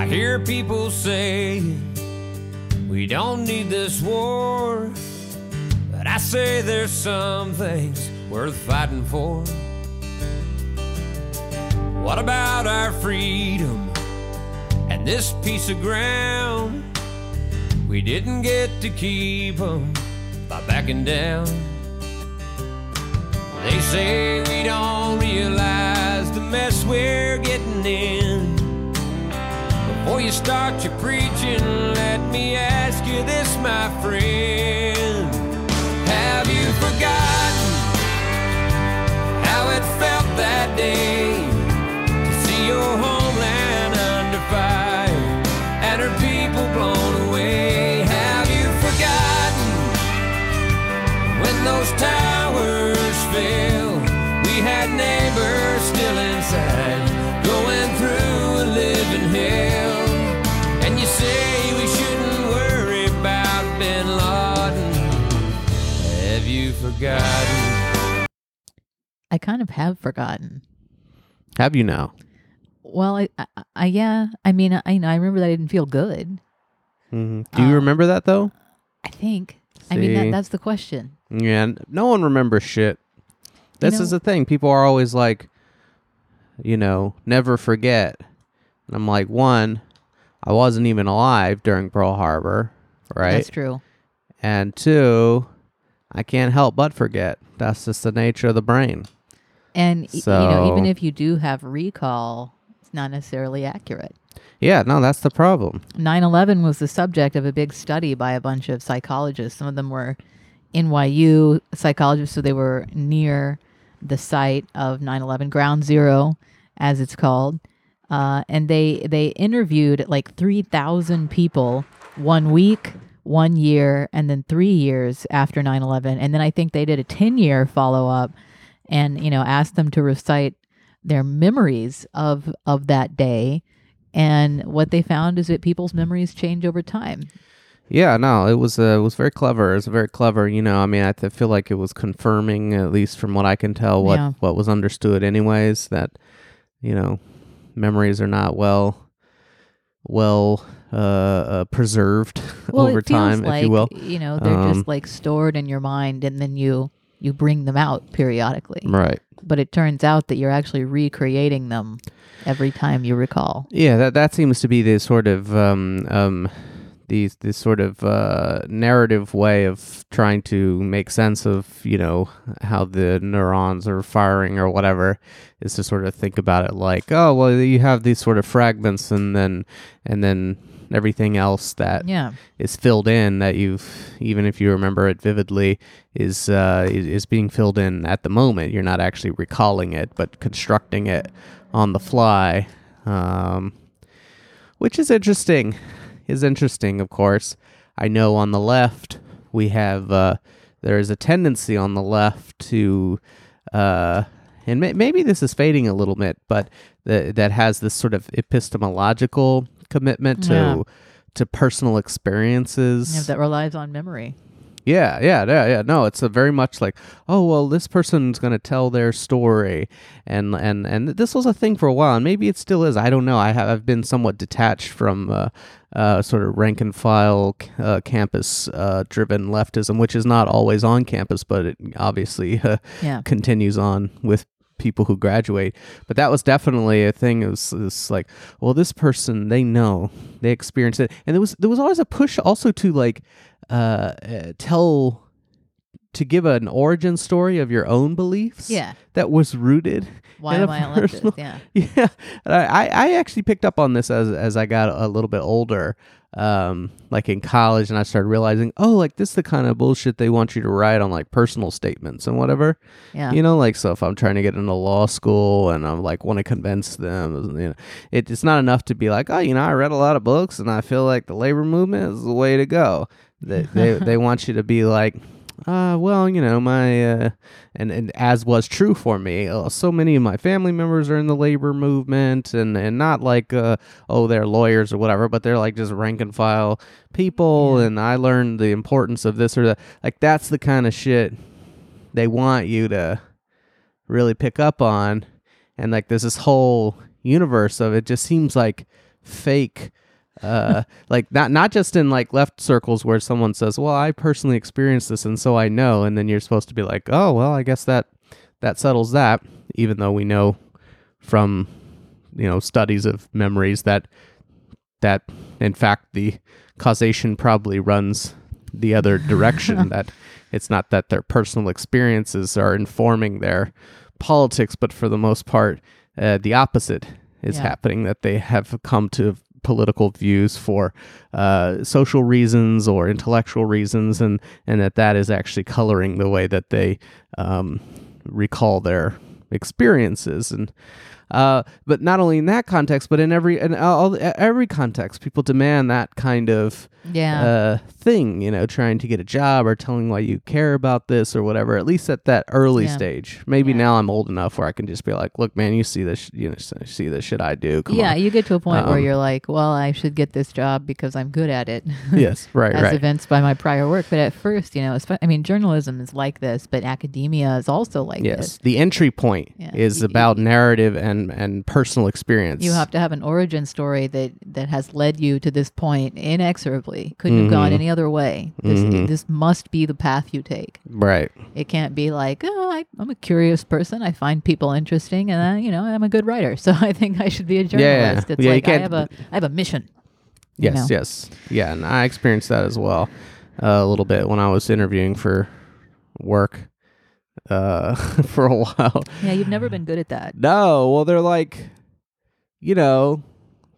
I hear people say we don't need this war, but I say there's some things worth fighting for. What about our freedom and this piece of ground? We didn't get to keep 'em by backing down. They say we don't realize the mess we're getting in. Before you start your preaching, let me ask you this, my friend. Have you forgotten how it felt that day to see your homeland under fire and her people blown away? Have you forgotten when those towers fell? Kind of have forgotten. Have you now? Well, I, I, I yeah. I mean, I, I know. I remember that I didn't feel good. hmm Do you Uh, remember that though? I think. I mean, that, that's the question. Yeah, no one remembers shit. This know- is the thing. People are always like, you know, never forget. And I'm like, one, I wasn't even alive during Pearl Harbor, right? That's true. And two, I can't help but forget. That's just the nature of the brain. And y- you know, even if you do have recall, it's not necessarily accurate. Yeah, no, that's the problem. 9/11 was the subject of a big study by a bunch of psychologists. Some of them were NYU psychologists, so they were near the site of 9/11, Ground Zero, as it's called, uh, and they they interviewed like 3,000 people one week, one year, and then three years after 9/11, and then I think they did a 10 year follow up, and you know asked them to recite their memories of of that day and what they found is that people's memories change over time. Yeah, no, it was uh, it was very clever. It was very clever. You know, I mean, I th- feel like it was confirming, at least from what I can tell, what Yeah. what was understood, anyways. That you know, memories are not well well uh, uh preserved Well, over time, like, if you will. You know, they're Um, just like stored in your mind, and then you you bring them out periodically. Right. But it turns out that you're actually recreating them every time you recall. Yeah, that that seems to be the sort of um um these this sort of uh, narrative way of trying to make sense of you know how the neurons are firing or whatever is to sort of think about it like oh well you have these sort of fragments and then and then everything else that Yeah. is filled in that you've even if you remember it vividly is uh, is, is being filled in at the moment. You're not actually recalling it, but constructing it on the fly, um, which is interesting. Is interesting, of course. I know on the left we have uh, there is a tendency on the left to. Uh, and maybe this is fading a little bit, but the, that has this sort of epistemological commitment to Yeah. to personal Yeah, experiences. that relies on memory. Yeah, yeah, yeah, yeah. No, it's a very much like, oh well, this person's gonna tell their story, and and and this was a thing for a while, and maybe it still is. I don't know. I have I've been somewhat detached from uh, uh, sort of rank and file uh, campus uh, driven leftism, which is not always on campus, but it obviously uh, Yeah. continues on with people who graduate. But that was definitely a thing. It was, it was like, well, this person they know they experienced it, and there was there was always a push also to like uh, uh tell to give an origin story of your own beliefs. Yeah. that was rooted. Why am I a leftist? personal- Yeah. Yeah, I I actually picked up on this as as I got a little bit older, um, like in college, and I started realizing, oh, like this is the kind of bullshit they want you to write on like personal statements and whatever. Yeah. You know, like so if I'm trying to get into law school and I'm like want to convince them, you know, it, it's not enough to be like, oh, you know, I read a lot of books and I feel like the labor movement is the way to go. They they they want you to be like, uh, well, you know, my uh, and and as was true for me, uh, so many of my family members are in the labor movement, and and not like uh, oh they're lawyers or whatever, but they're like just rank and file people, Yeah. and I learned the importance of this or that. Like that's the kind of shit they want you to really pick up on, and like there's this whole universe of it. Just seems like fake uh like not not just in like left circles where someone says well i personally experienced this and so i know and then you're supposed to be like oh well i guess that that settles that even though we know from you know studies of memories that that in fact the causation probably runs the other direction that it's not that their personal experiences are informing their politics but for the most part uh, the opposite is Yeah. happening that they have come to political views for uh, social reasons or intellectual reasons and and that that is actually coloring the way that they um, recall their experiences. And uh, but not only in that context, but in every in all, every context, people demand that kind of Yeah. uh, thing. You know, trying to get a job or telling why you care about this or whatever. At least at that early Yeah. stage. Maybe Yeah. now I'm old enough where I can just be like, "Look, man, you see this, you know, see the shit I do. Come yeah, on." you get to a point where Um, you're like, well, I should get this job because I'm good at it. yes, right, as right. evinced by my prior work. But at first, you know, espe- I mean, journalism is like this, but academia is also like Yes, this. the entry point is about narrative and and personal experience. You have to have an origin story that that has led you to this point inexorably. Couldn't have gone Mhm. any other way. This Mhm. this must be the path you take. right. It can't be like, oh, I, I'm a curious person. I find people interesting, and I, you know, I'm a good writer, so I think I should be a journalist. It's Yeah, you like I have a I have a mission. you Yes, know? yes, yeah, and I experienced that as well uh, a little bit when I was interviewing for work uh, for a while. Yeah, you've never been good at that. No, well, they're like, you know,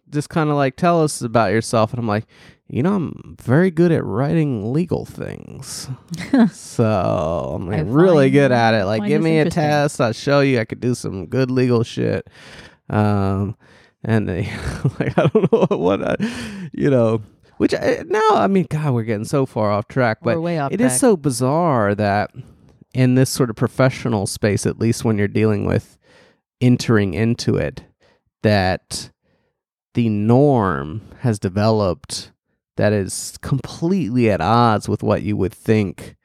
just kind of like tell us about yourself, and I'm like, you know, I'm very good at writing legal things, so I'm like really good at it. Like, give me a test, I'll show you I could do some good legal shit. Um, and they like I don't know what I, you know. Which I, now, I mean, God, we're getting so far off track, but We're way off it is track. so bizarre that in this sort of professional space, at least when you're dealing with entering into it, that the norm has developed that is completely at odds with what you would think,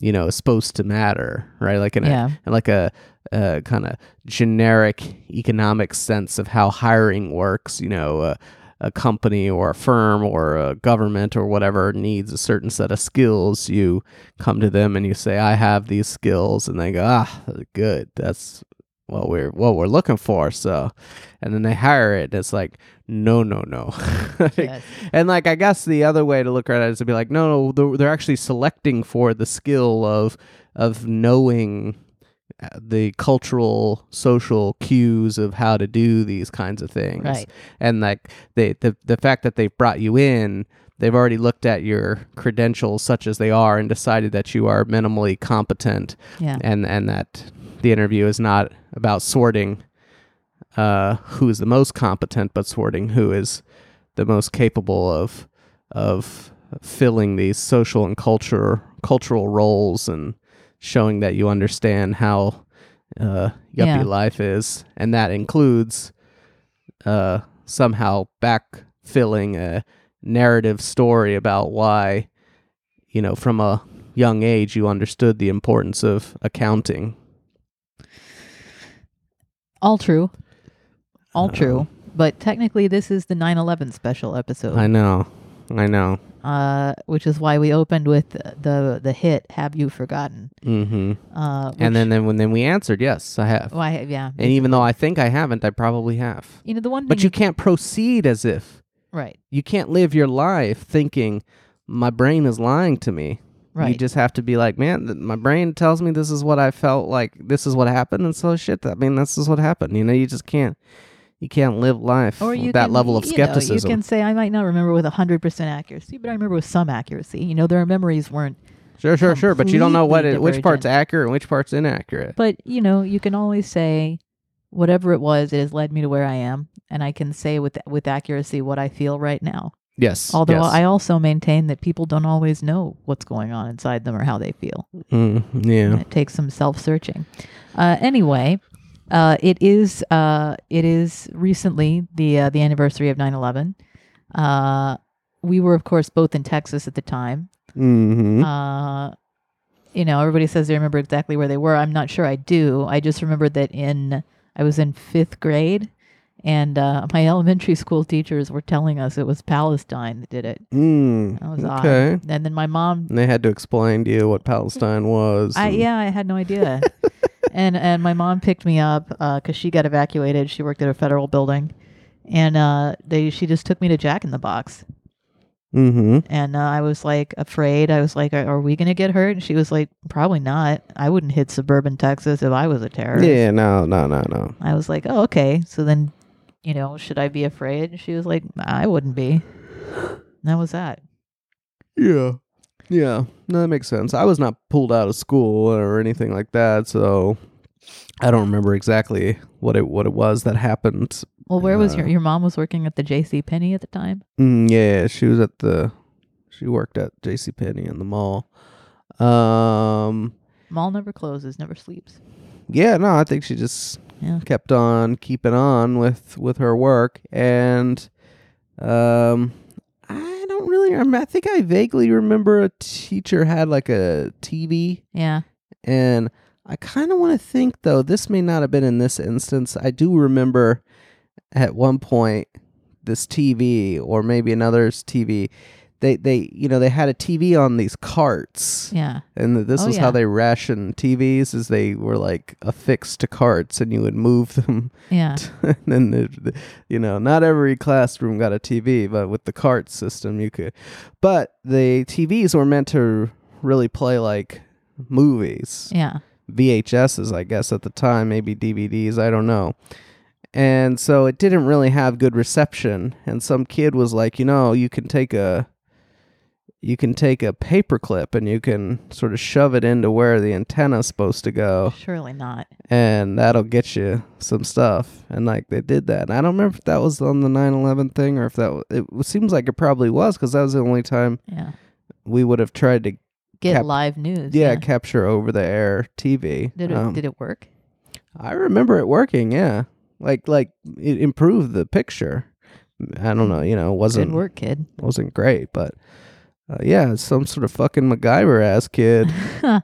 you know, is supposed to matter, right? Like in a Yeah. in like a, a kind of generic economic sense of how hiring works. You know, a, a company or a firm or a government or whatever needs a certain set of skills. You come to them and you say, "I have these skills," and they go, "Ah, good. That's what we're what we're looking for." So, and then they hire it. And it's like, no, no, no. Yes. and like I guess the other way to look at it is to be like, no, no, they're, they're actually selecting for the skill of of knowing the cultural social cues of how to do these kinds of things. Right. And like they the the fact that they've brought you in, they've already looked at your credentials such as they are and decided that you are minimally competent Yeah. and and that the interview is not about sorting uh, who is the most competent, but sorting who is the most capable of of filling these social and culture cultural roles and showing that you understand how uh, yuppie Yeah. life is, and that includes uh, somehow backfilling a narrative story about why you know from a young age you understood the importance of accounting. All true. All Uh, true. But technically, this is the 9 11 special episode, I know, I know. uh, which is why we opened with the the hit "Have You Forgotten?" Mm-hmm. Uh, And then, then when then we answered, yes, I have. well, I, yeah, And even though I think I haven't, I probably have. you know the one thing, But you can't proceed as if right, you can't live your life thinking my brain is lying to me. Right. You just have to be like, man, th- my brain tells me this is what I felt like. This is what happened, and so shit. I mean, this is what happened. You know, you just can't. You can't live life or with that can, level of you know, skepticism. you can say I might not remember with hundred percent accuracy, but I remember with some accuracy. You know, their memories weren't. sure, sure, sure. But you don't know what it, which part's accurate and which part's inaccurate. But you know, you can always say, whatever it was, it has led me to where I am, and I can say with with accuracy what I feel right now. yes. Although yes. I also maintain that people don't always know what's going on inside them or how they feel. Mm, yeah. It takes some self searching. Uh, anyway, uh, it is uh, it is recently the uh, the anniversary of 9-11. Uh, we were, of course, both in Texas at the time. Mm-hmm. Uh, you know, everybody says they remember exactly where they were. I'm not sure I do. I just remember that in I was in fifth grade, And uh, my elementary school teachers were telling us it was Palestine that did it. Mm, That was okay. odd. And then my mom And they had to explain to you what Palestine was. I yeah, I had no idea. and and my mom picked me up because she got evacuated. She worked at a federal building, and uh, they she just took me to Jack in the Box. Mm-hmm. And uh, I was like afraid. I was like, "Are, are we gonna get hurt?" And she was like, "Probably not. I wouldn't hit suburban Texas if I was a terrorist." Yeah, no, no, no, no. I was like, "Oh, okay." So then, you know, should I be afraid? And she was like, "I wouldn't be." And that was that. Yeah. Yeah. No, that makes sense. I was not pulled out of school or anything like that, so I don't remember exactly what it what it was that happened. Well, where was your Uh, your mom was working at the J.C. Penney at the time? Mm, yeah, she was at the she worked at J.C. Penney in the mall. Um Mall never closes, never sleeps. yeah, no, I think she just Yeah. kept on keeping on with with her work and um I don't really remember. I think I vaguely remember a teacher had like a TV Yeah. and I kind of want to think though this may not have been in this instance. I do remember at one point this TV or maybe another's TV they they you know they had a TV on these carts Yeah. and this Oh, was yeah. how they rationed TVs is they were like affixed to carts and you would move them Yeah. and then the, the- you know not every classroom got a TV but with the cart system you could but the TVs were meant to really play like movies Yeah. VHSs I guess at the time maybe DVDs I don't know and so it didn't really have good reception and some kid was like you know you can take a you can take a paper clip and you can sort of shove it into where the antenna's supposed to go Surely not. and that'll get you some stuff. And like they did that. And I don't remember if that was on the 9/11 thing or if that w- it seems like it probably was because that was the only time Yeah. we would have tried to Get Cap- live news. yeah, capture over the air TV. Did it Um, did it work? I remember it working. Yeah, like like it improved the picture. I don't know. You know, it wasn't Good work, kid. wasn't great, but. Uh, yeah, some sort of fucking MacGyver ass kid.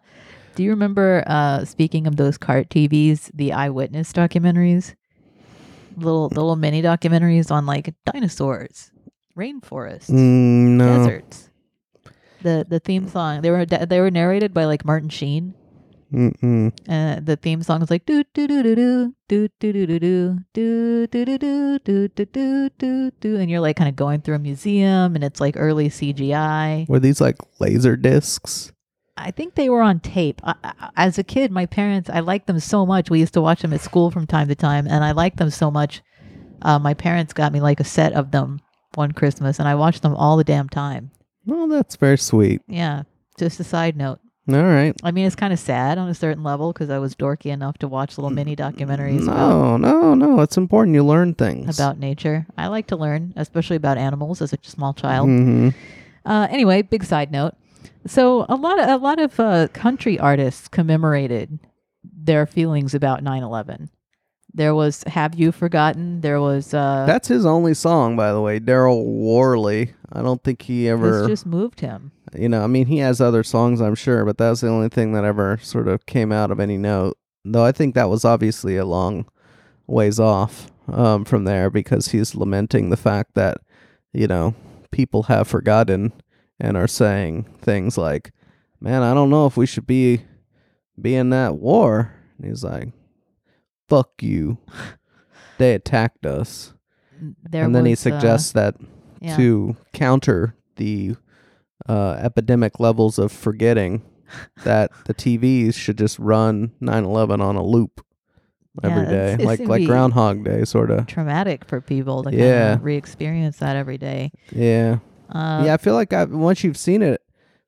Do you remember uh speaking of those cart TVs, the eyewitness documentaries? Little little mini documentaries on like dinosaurs, rainforests, Mm, no. deserts. The the theme song they were they were narrated by like Martin Sheen. Mm-mm. Uh, the theme song is like do do do do do do do do do do do do do do do do do do and you're like kind of going through a museum and it's like early CGI. Were these like laser discs? I think they were on tape. I, I, as a kid, my parents I liked them so much. We used to watch them at school from time to time, and I liked them so much. Uh, my parents got me like a set of them one Christmas, and I watched them all the damn time. Well, that's very sweet. Yeah, just a side note. All right. I mean, it's kind of sad on a certain level because I was dorky enough to watch little mini documentaries No, no, no. It's important you learn things. about nature. I like to learn, especially about animals as a small child. hmm Uh, anyway, big side note. So a lot of a lot of uh, country artists commemorated their feelings about 9/11. There was "Have You Forgotten?" There was uh, That's his only song, by the way. Darryl Worley. I don't think he ever. this just moved him. You know, I mean, he has other songs, I'm sure, but that was the only thing that ever sort of came out of any note. Though I think that was obviously a long ways off um, from there because he's lamenting the fact that, you know, people have forgotten and are saying things like, man, I don't know if we should be, be in that war. And he's like, fuck you. They attacked us. There and then he uh, suggests that yeah. to counter the uh, epidemic levels of forgetting that the TVs should just run 9/11 on a loop every Yeah, day, it's- it's like like Groundhog Day, sort of. traumatic for people to Yeah. re-experience that every day. Yeah, Uh, yeah. I feel like I, once you've seen it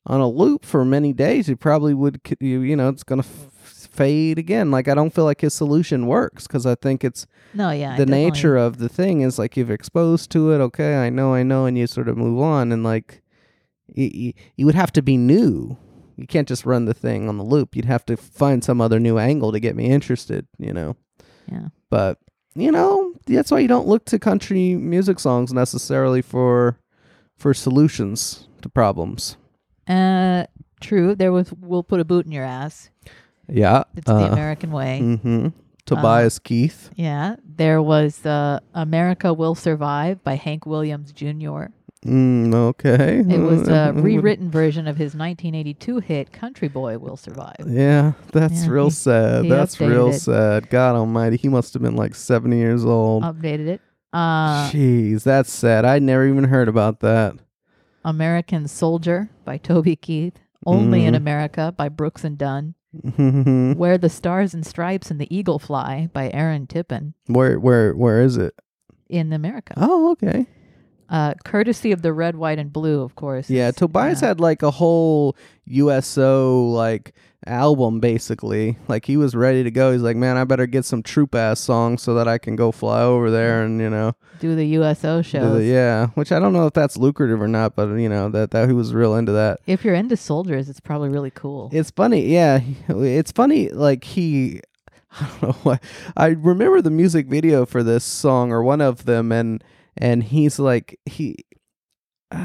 on a loop for many days, you probably would, you you know, it's gonna f- fade again. Like I don't feel like his solution works because I think it's No, yeah. the nature of the thing is like you've exposed to it okay i know i know and you sort of move on and like you, you would have to be new you can't just run the thing on the loop you'd have to find some other new angle to get me interested you know Yeah. but you know that's why you don't look to country music songs necessarily for for solutions to problems Uh, true. There was. We'll put a boot in your ass. yeah It's the American way. mm-hmm Tobias Keith. Yeah, there was uh, "America Will Survive" by Hank Williams Jr. Mm, okay. It was a rewritten version of his 1982 hit "Country Boy Will Survive." Yeah, that's Yeah, real he- sad. he that's real it. sad. God Almighty, he must have been like seventy years old. Updated it. Uh, Jeez, that's sad. I never even heard about that. "American Soldier" by Toby Keith. "Only in Mhm. America" by Brooks and Dunn. where, "Where the Stars and Stripes and the Eagle Fly" by Aaron Tippin. Where where, where is it? In America. Oh, okay. Uh, courtesy of the red, white, and blue, of course. Yeah, Tobias yeah. had like a whole USO like album basically. Like he was ready to go. He's like, man, I better get some troop ass songs so that I can go fly over there and you know, do the USO shows. the, yeah. Which I don't know if that's lucrative or not, but you know that that he was real into that. If you're into soldiers, it's probably really cool. It's funny, yeah. It's funny, like he. I don't know why. I remember the music video for this song or one of them, and and he's like he.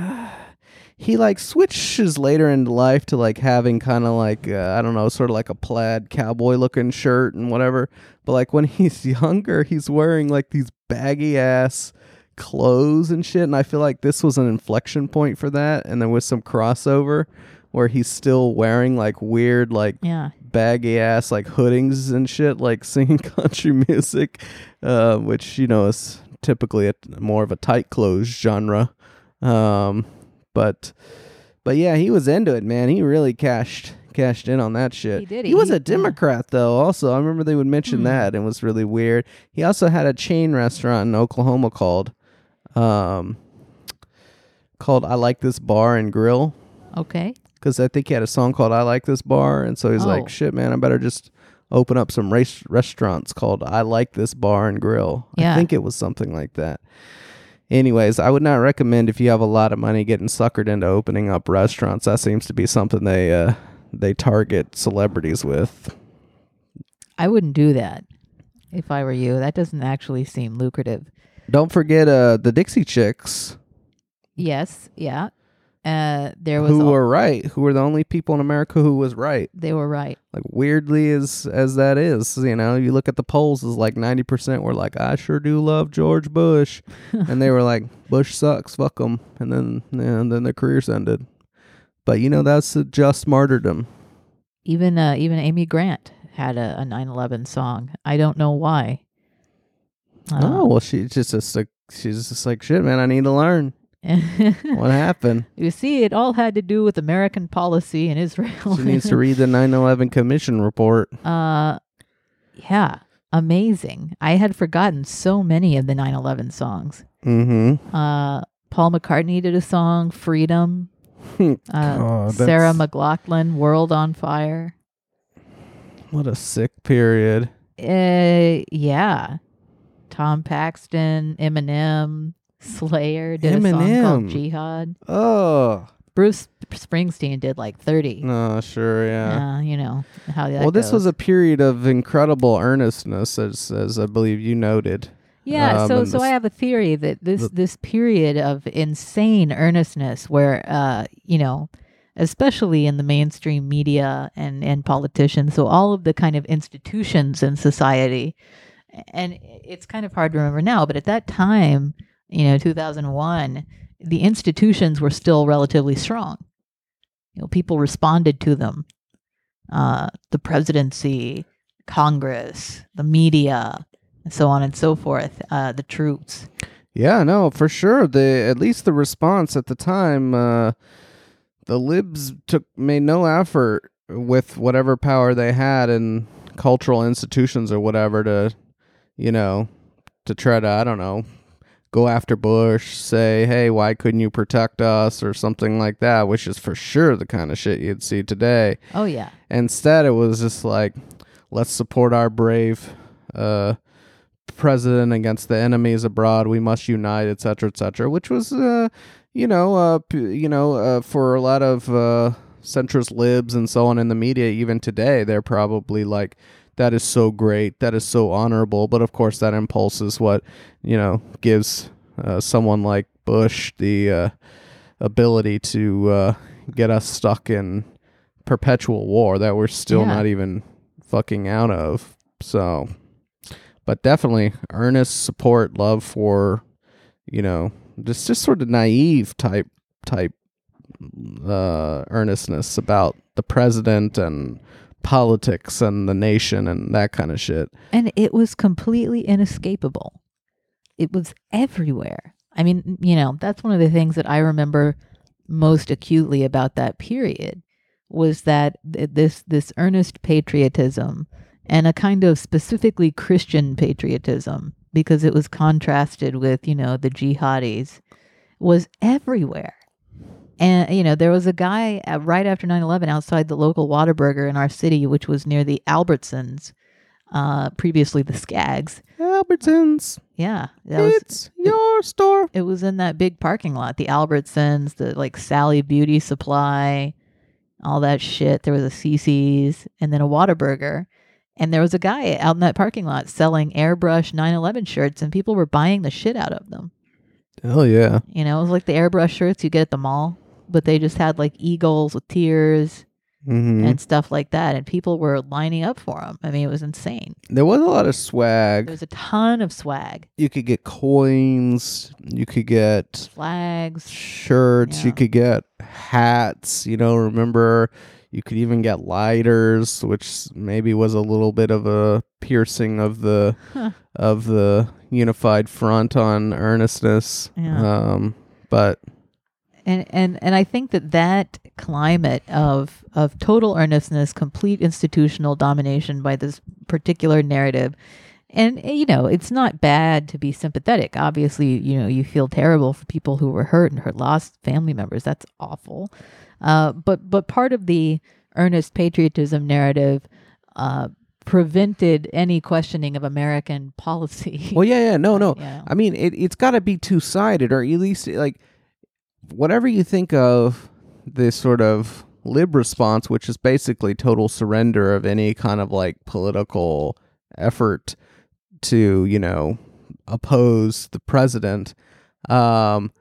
he like switches later in life to like having kind of like uh, I don't know, sort of like a plaid cowboy looking shirt and whatever. But like when he's younger, he's wearing like these baggy ass clothes and shit. And I feel like this was an inflection point for that. And then with some crossover where he's still wearing like weird like yeah. baggy ass like hoodings and shit, like singing country music, uh, which you know is typically a more of a tight clothes genre. Um, but but yeah, he was into it, man. He really cashed cashed in on that shit. He did. He was a Democrat though. Also, I remember they would mention Hmm. that and it was really weird. He also had a chain restaurant in Oklahoma called um called I Like This Bar and Grill Okay. because I think he had a song called "I Like This Bar," and so he's Oh. like, "Shit, man, I better just open up some race restaurants called "I Like This Bar and Grill." I think it was something like that. Anyways, I would not recommend if you have a lot of money getting suckered into opening up restaurants. That seems to be something they uh, they target celebrities with. I wouldn't do that if I were you. That doesn't actually seem lucrative. Don't forget uh, the Dixie Chicks, Yes. Yeah. Uh, there was. who were right, who were the only people in America who was right. they were right. like weirdly as as that is you know you look at the polls is like 90% were like i sure do love george bush and they were like bush sucks fuck him and then and then their careers ended but you know that's a just martyrdom Even uh, even Amy Grant had a, a 9/11 song. I don't know why. Uh, oh well she's just, a, she's just like shit man i need to learn what happened you see, it all had to do with American policy in Israel. she needs to read the 9-11 commission report Uh, yeah, amazing. I had forgotten so many of the 9/11 songs. mm-hmm Uh, Paul McCartney did a song, "Freedom." Uh, Sarah McLachlan, "World on Fire." what a sick period Uh, yeah. Tom Paxton, Eminem, Slayer did a song called Eminem. Jihad. oh Bruce Springsteen did like 30. no sure yeah Uh, you know how that well, this was a period of incredible earnestness, as as I believe you noted. Yeah, Um, so so I have a theory that this the- this period of insane earnestness, where uh, you know, especially in the mainstream media and and politicians, so all of the kind of institutions in society, and it's kind of hard to remember now, but at that time, you know, two thousand one, the institutions were still relatively strong. You know, people responded to them. Uh, the presidency, Congress, the media, and so on and so forth. Uh, the troops. Yeah, no, for sure. The at least the response at the time, uh, the libs took made no effort with whatever power they had in cultural institutions or whatever to, you know, to try to I don't know, go after Bush, say, hey, why couldn't you protect us or something like that, which is for sure the kind of shit you'd see today. Oh yeah, Instead, it was just like, let's support our brave uh, president against the enemies abroad. We must unite, et cetera, et cetera. Which was, uh, you know, uh, you know, uh, for a lot of uh, centrist libs and so on in the media, even today, they're probably like, that is so great, that is so honorable. But of course, that impulse is what you know gives uh, someone like Bush the uh, ability to uh, get us stuck in perpetual war that we're still Yeah. not even fucking out of. So but definitely earnest support, love for, you know, just just sort of naive type type uh, earnestness about the president and politics and the nation and that kind of shit. And it was completely inescapable. It was everywhere. I mean, you know, that's one of the things that I remember most acutely about that period was that this this earnest patriotism and a kind of specifically Christian patriotism because it was contrasted with, you know, the jihadis was everywhere. And, you know, there was a guy uh, right after 9 11 outside the local Whataburger in our city, which was near the Albertsons, uh, previously the Skaggs. Albertsons, Yeah. That was, it's your store. it was in that big parking lot, the Albertsons, the like Sally Beauty Supply, all that shit. There was a CiCi's and then a Whataburger. And there was a guy out in that parking lot selling airbrush 911 shirts, and people were buying the shit out of them. Hell yeah. You know, it was like the airbrush shirts you get at the mall, but they just had like eagles with tears hmm and stuff like that. And people were lining up for them. I mean, it was insane. There was a lot of swag. There was a ton of swag, You could get coins. You could get flags. shirts. You could get hats. You know, remember you could even get lighters, which maybe was a little bit of a piercing of the Huh. of the unified front on earnestness. Yeah. Um, but and and and I think that that climate of of total earnestness, complete institutional domination by this particular narrative, and eh, you know, it's not bad to be sympathetic. Obviously, you know, you feel terrible for people who were hurt and hurt lost family members. That's awful. Uh, but but part of the earnest patriotism narrative. Uh, prevented any questioning of American policy. well, yeah, yeah, no, no. Know? I mean, it, it's got to be two sided, or at least like whatever you think of this sort of lib response, which is basically total surrender of any kind of like political effort to, you know, oppose the president. Um,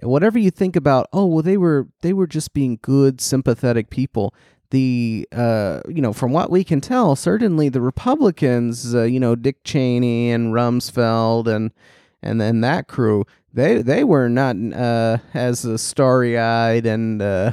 whatever you think about, oh well, they were they were just being good, sympathetic people. The uh, you know, from what we can tell, certainly the Republicans, uh, you know, Dick Cheney and Rumsfeld and and then that crew, they they were not uh, as starry eyed and uh,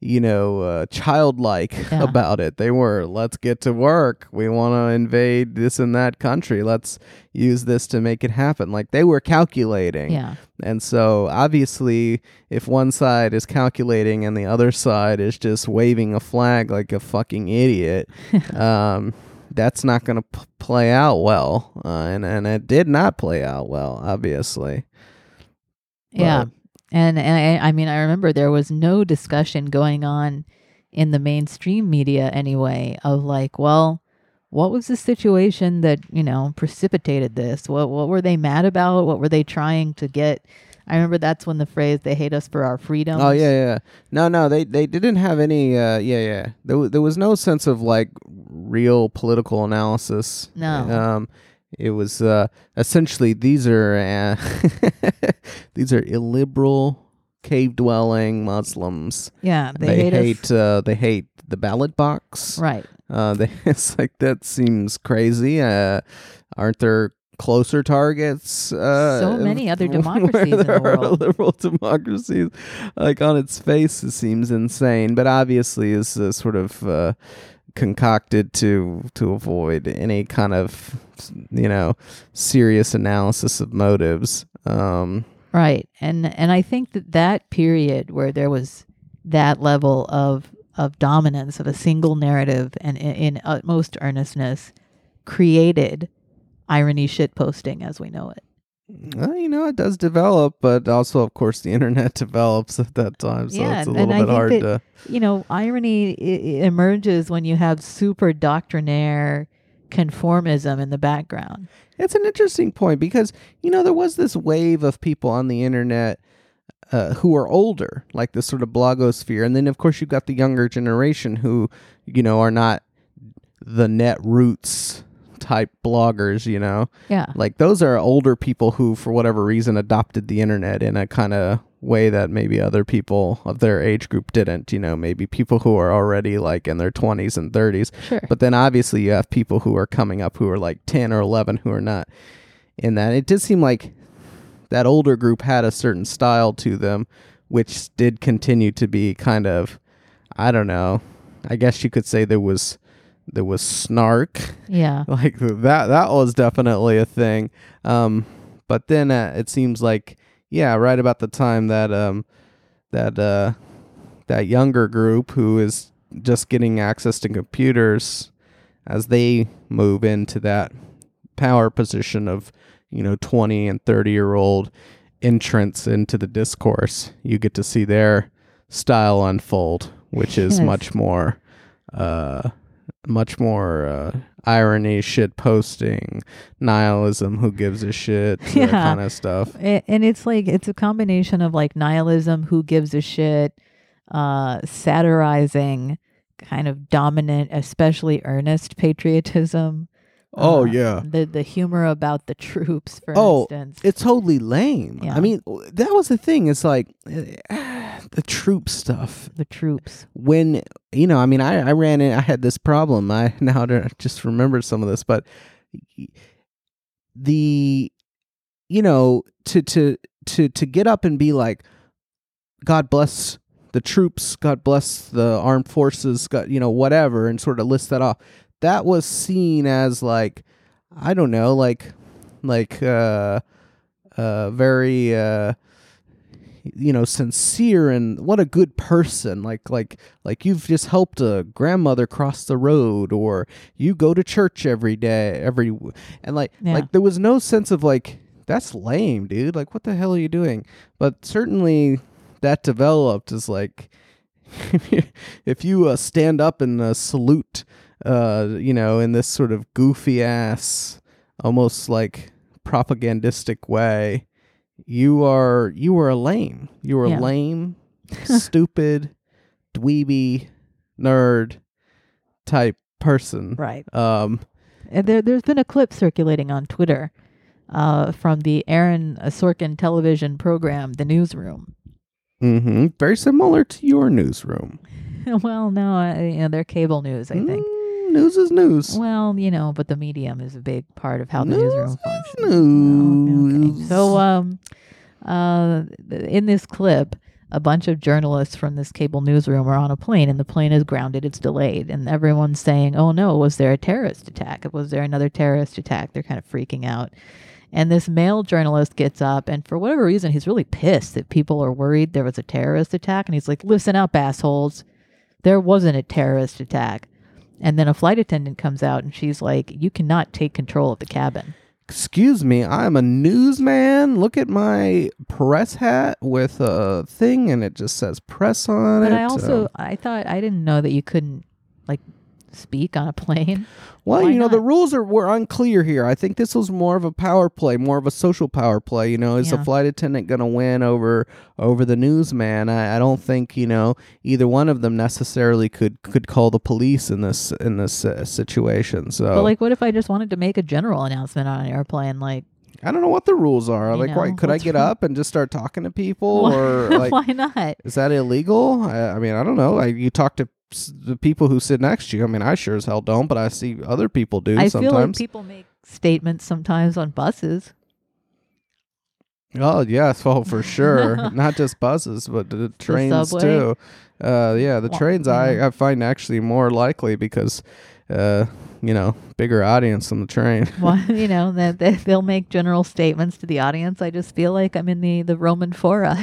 you know uh, childlike Yeah. about it. They were let's get to work. We want to invade this and that country. Let's use this to make it happen. Like they were calculating. yeah. And so obviously if one side is calculating and the other side is just waving a flag like a fucking idiot, um that's not going to p- play out well. Uh, and and it did not play out well, obviously. Yeah. And, and I, I mean, I remember there was no discussion going on in the mainstream media anyway of like, well, what was the situation that, you know, precipitated this? What what were they mad about? What were they trying to get? I remember that's when the phrase they hate us for our freedom. Oh yeah, yeah. No, no, they they didn't have any. Uh, yeah, yeah. There wa- there was no sense of like real political analysis. No. Um, it was uh, essentially these are uh, these are illiberal cave dwelling Muslims. Yeah, they, They, hate, hate, us. uh, they hate the ballot box. Right. Uh, they, it's like that seems crazy. Uh, aren't there closer targets? Uh, So many other democracies in the world. Liberal democracies, like on its face, it seems insane. But obviously, is uh, sort of uh, concocted to to avoid any kind of you know serious analysis of motives. Um, Right. And and I think that that period where there was that level of of dominance of a single narrative and in, in utmost earnestness created irony shit posting as we know it. well, you know, it does develop, but also, of course, the internet develops at that time, so Yeah, it's a little and I bit think hard that- to. You know, irony I emerges when you have super doctrinaire conformism in the background. It's an interesting point because you know there was this wave of people on the internet uh, who are older, like this sort of blogosphere, and then of course you've got the younger generation who you know are not the net roots type bloggers. You know, Yeah. like those are older people who, for whatever reason, adopted the internet in a kind of way that maybe other people of their age group didn't. You know, maybe people who are already like in their 20s and 30s. Sure. But then obviously you have people who are coming up who are like 10 or 11 who are not in that. It did seem like that older group had a certain style to them, which did continue to be kind of, I don't know. I guess you could say there was there was snark yeah. like that that was definitely a thing um but then uh, it seems like yeah right about the time that um that uh that younger group who is just getting access to computers as they move into that power position of you know 20 and 30 year old entrance into the discourse you get to see their style unfold which is Yes. much more uh much more uh, irony, shit posting, nihilism, who gives a shit, Yeah. that kind of stuff. And it's like it's a combination of like nihilism who gives a shit uh satirizing kind of dominant especially earnest patriotism Oh, uh, yeah. the the humor about the troops for Oh, instance It's totally lame. Yeah. I mean, that was the thing. It's like the troop stuff. the troops When you know, I mean, I I ran in. I had this problem. I now just remember some of this, but the you know to to to to get up and be like, God bless the troops, God bless the armed forces, God, you know, whatever, and sort of list that off. That was seen as like, I don't know, like, like, uh, uh, very, uh, you know, sincere and what a good person. Like, like, like you've just helped a grandmother cross the road, or you go to church every day, every, and like, Yeah. like there was no sense of like, that's lame, dude. Like, what the hell are you doing? But certainly that developed is like if you uh, stand up and uh, salute uh you know in this sort of goofy ass almost like propagandistic way you are you are a lame you are Yeah. a lame stupid dweeby nerd type person right um And there, there's been a clip circulating on Twitter uh, from the Aaron Sorkin television program, The Newsroom. Mm-hmm. very similar to your newsroom well, no, uh, you know, they're cable news, I think. News is news Well, you know, but the medium is a big part of how the News newsroom functions. Oh, okay. news. So, um, uh, in this clip, a bunch of journalists from this cable newsroom are on a plane, and the plane is grounded. It's delayed, and everyone's saying, "Oh no, was there a terrorist attack? Was there another terrorist attack?" They're kind of freaking out. And this male journalist gets up, and for whatever reason, he's really pissed that people are worried there was a terrorist attack. And he's like, Listen up, assholes. There wasn't a terrorist attack. And then a flight attendant comes out, and she's like, You cannot take control of the cabin. excuse me, I'm a newsman. Look at my press hat with a thing, and it just says press on But it. I also, Uh, I thought, I didn't know that you couldn't, like, speak on a plane. well, why you know, the rules are were unclear here. I think this was more of a power play, more of a social power play. You know, is Yeah. the flight attendant going to win over over the newsman? I, I don't think you know either one of them necessarily could could call the police in this in this uh, situation. So, But, like, what if I just wanted to make a general announcement on an airplane? Like, I don't know what the rules are. You Like, why could I get wrong? up and just start talking to people, or like? why not? Is that illegal? I, I mean, I don't know. Like you talk to the people who sit next to you. I mean, I sure as hell don't, but I see other people do I feel like people make statements sometimes on buses. oh yes, oh for sure. Not just buses, but the trains subway? too. Uh, yeah, the Well, trains yeah. I, I find actually more likely because, uh, you know, bigger audience on the train. Well, you know that they, they'll make general statements to the audience. I just feel like I'm in the the Roman fora,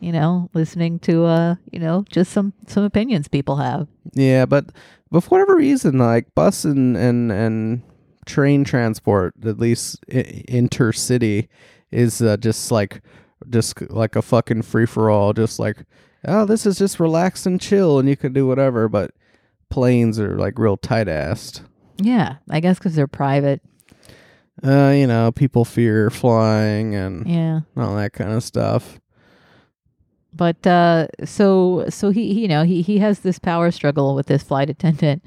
you know, listening to uh, you know, just some some opinions people have. Yeah, but but for whatever reason, like bus and and and train transport, at least I- intercity, is uh, just like just like a fucking free for all. Just like oh, this is just relax and chill, and you can do whatever. But planes are like real tight assed. Yeah, I guess because they're private. Uh, you know, people fear flying and Yeah, all that kind of stuff. But uh, so so he, he you know he he has this power struggle with this flight attendant,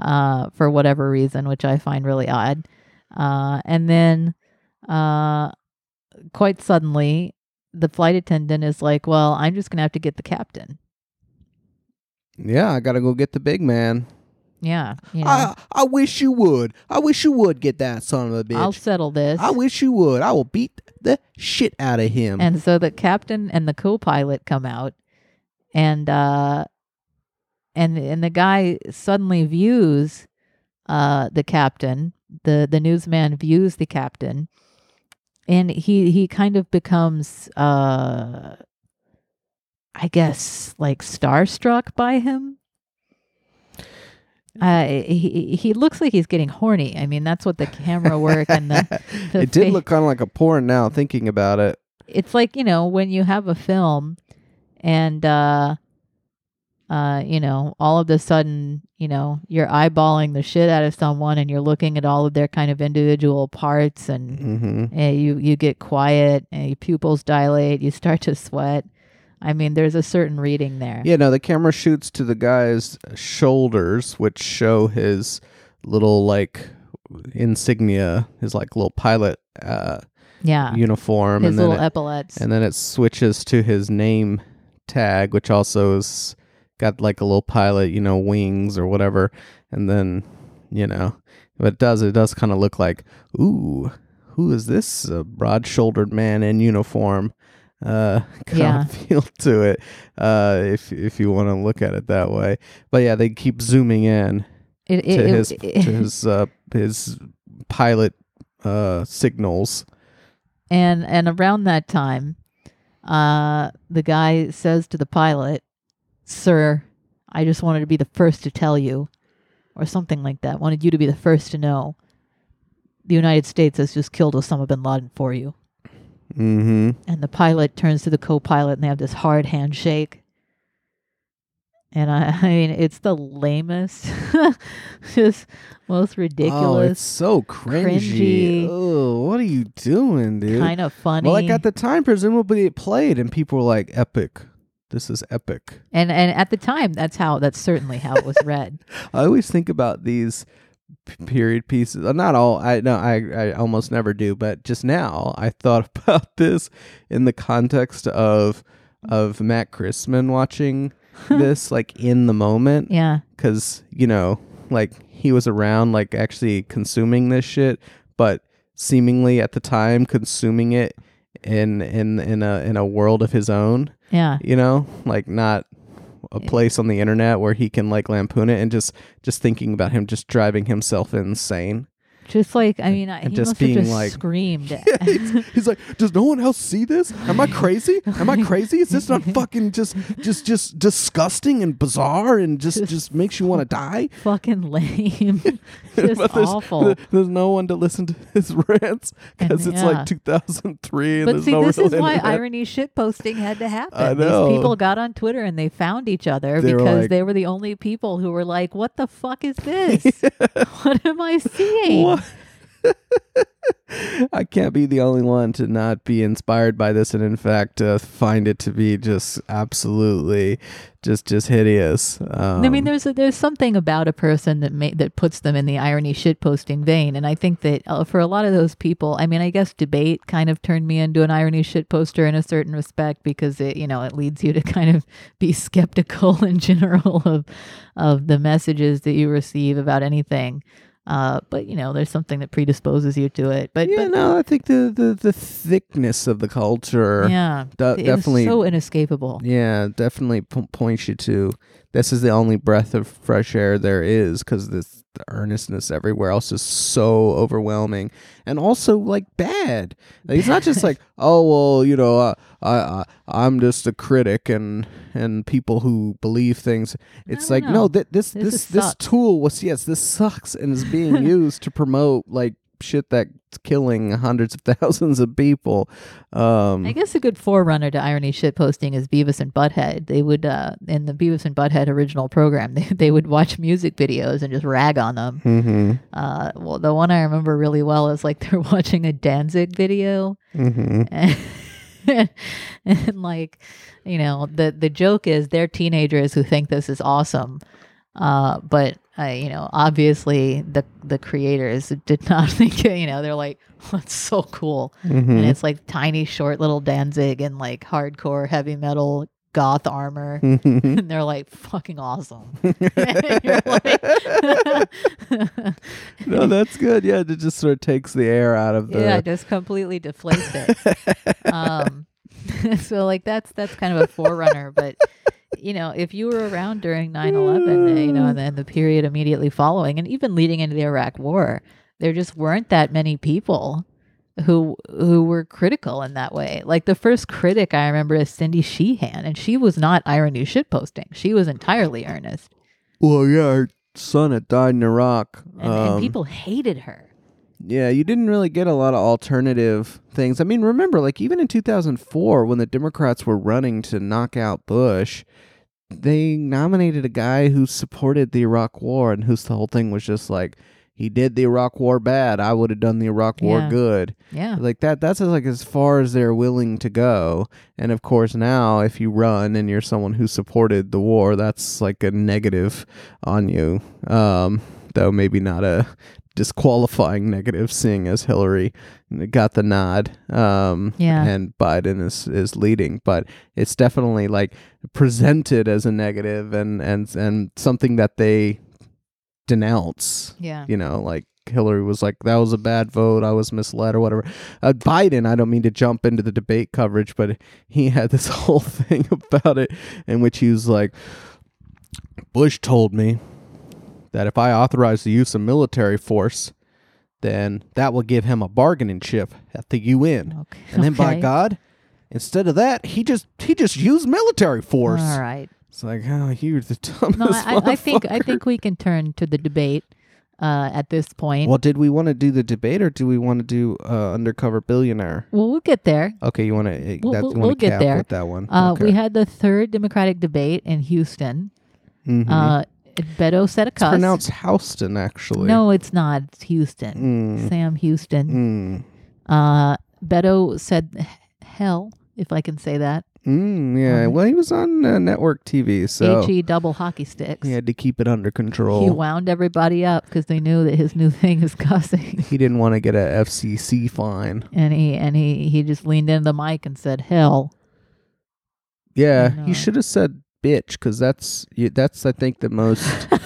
uh, for whatever reason, which I find really odd. Uh, and then, uh, quite suddenly, the flight attendant is like, "Well, I'm just gonna have to get the captain." Yeah, I gotta go get the big man. Yeah, you know, I I wish you would. I wish you would get that son of a bitch. I'll settle this. I wish you would. I will beat the shit out of him. and so the captain and the co-pilot come out, and uh, and and the guy suddenly views uh the captain. the The newsman views the captain, and he he kind of becomes uh, I guess like starstruck by him. Uh, he he looks like he's getting horny. I mean, that's what the camera work and the, the it did fa- look kind of like a porn now, thinking about it. it's like you know when you have a film and uh uh you know all of a sudden you know you're eyeballing the shit out of someone and you're looking at all of their kind of individual parts and, Mm-hmm. and you you get quiet and your pupils dilate you start to sweat i mean there's a certain reading there. Yeah, no, the camera shoots to the guy's shoulders, which show his little like insignia, his like little pilot uh, yeah. uniform, his and then little it, epaulets. and then it switches to his name tag, which also is got like a little pilot, you know, wings or whatever, and then you know, what it does it does kind of look like, ooh, who is this uh, broad-shouldered man in uniform? Uh, kind Yeah. of feel to it, uh, if if you want to look at it that way. But yeah, they keep zooming in it, it, to it- his to his uh his pilot uh signals. and and around that time uh the guy says to the pilot sir i just wanted to be the first to tell you or something like that wanted you to be the first to know the united states has just killed osama bin laden for you Mm-hmm. and the pilot turns to the co-pilot and they have this hard handshake and I, I mean it's the lamest just most ridiculous. Oh, it's so cringy. cringy. Oh, what are you doing, dude? kind of funny Well, like at the time, presumably it played, and people were like, "Epic! This is epic." and and at the time that's how that's certainly how it was read I always think about these period pieces. uh, Not all. I no. I I almost never do. But just now, I thought about this in the context of of Matt Christman watching this, like in the moment. yeah because you know like he was around like actually consuming this shit but seemingly at the time consuming it in in in a in a world of his own Yeah. you know like not a place on the internet where he can like lampoon it and just just thinking about him just driving himself insane Just like I mean, I, he just must have being just like- screamed. he's, he's like does no one else see this am i crazy am i crazy is this not fucking just just just disgusting and bizarre and just just makes you want to die fucking lame. just but there's, awful. there's no one to listen to his rants because And it's yeah. like 2003 and But there's see, no this real is why internet. irony shit posting had to happen. I know. These people got on Twitter and they found each other They were because like- they were the only people who were like, "What the fuck is this? what am I seeing?" I can't be the only one to not be inspired by this, and in fact, uh, find it to be just absolutely, just just hideous. Um, I mean, there's a, there's something about a person that may, that puts them in the irony shitposting vein, and I think that uh, for a lot of those people, I mean, I guess debate kind of turned me into an irony shit poster in a certain respect because it you know it leads you to kind of be skeptical in general of of the messages that you receive about anything. Uh, but you know, there's something that predisposes you to it. But yeah, but no, I think the, the the thickness of the culture, yeah, de- it definitely, so inescapable. yeah, definitely p- points you to this is the only breath of fresh air there is because this the earnestness everywhere else is so overwhelming and also like bad. Like, it's not just like oh well, you know, uh, I, I I'm just a critic and and people who believe things. It's like no. no, th- this This this this tool was yes, this sucks and is being used to promote like shit that's killing hundreds of thousands of people. Um, I guess a good forerunner to irony shit posting is Beavis and Butthead. They would, uh, in the Beavis and Butthead original program, they, they would watch music videos and just rag on them. mm-hmm, Uh, well, the one I remember really well is like they're watching a Danzig video, mm-hmm. and, and like, you know, the the joke is they're teenagers who think this is awesome, uh, but uh, you know, obviously the the creators did not think, you know, they're like, that's so cool, Mm-hmm. and it's like tiny, short little Danzig and like hardcore heavy metal goth armor. Mm-hmm. and they're like fucking awesome. Like- no, that's good. Yeah, it just sort of takes the air out of the. yeah, it just completely deflates it. um, so like that's that's kind of a forerunner, but you know, if you were around during 9/11, uh, you know, and then the period immediately following, and even leading into the Iraq War, there just weren't that many people who who were critical in that way. Like the first critic I remember is Cindy Sheehan, and she was not irony shit posting. She was entirely earnest, well, yeah, her son had died in Iraq. and, and Um, people hated her. Yeah, you didn't really get a lot of alternative things. I mean, remember, like even in 2004, when the Democrats were running to knock out Bush, they nominated a guy who supported the Iraq War, and whose the whole thing was just like, he did the Iraq War bad. I would have done the Iraq War Yeah. good. Yeah, Like that. That's like as far as they're willing to go. And of course, now if you run and you're someone who supported the war, that's like a negative on you. Um, though maybe not a disqualifying negative, seeing as Hillary got the nod. Um, Yeah. and Biden is is leading, but it's definitely like presented as a negative and and and something that they denounce yeah. you know, like Hillary was like, that was a bad vote. I was misled or whatever. Uh, Biden, I don't mean to jump into the debate coverage, but he had this whole thing about it in which he was like, Bush told me that if I authorize the use of military force, then that will give him a bargaining chip at the UN. Okay. And then by okay. God, instead of that, he just he just used military force. All right. It's like, oh, you're the dumbest. No, I, I- I think I think we can turn to the debate uh, at this point. Well, did we want to do the debate or do we want to do uh, undercover billionaire? Well, we'll get there. Okay, you want to We'll- we'll- we'll get cap there. with that one. Uh, okay. We had the third Democratic debate in Houston. Mhm. Uh, Beto said a it's cuss. pronounced Houston, actually. no, it's not. It's Houston. Mm. Sam Houston. Mm. Uh, Beto said hell, if I can say that. Mm, yeah. Mhm. Well, he was on uh, network TV, so H E double hockey sticks. he had to keep it under control. He wound everybody up because they knew that his new thing is cussing. He didn't want to get a FCC fine. and he and he he just leaned into the mic and said hell. Yeah, he should have said bitch because that's you- that's I think the most.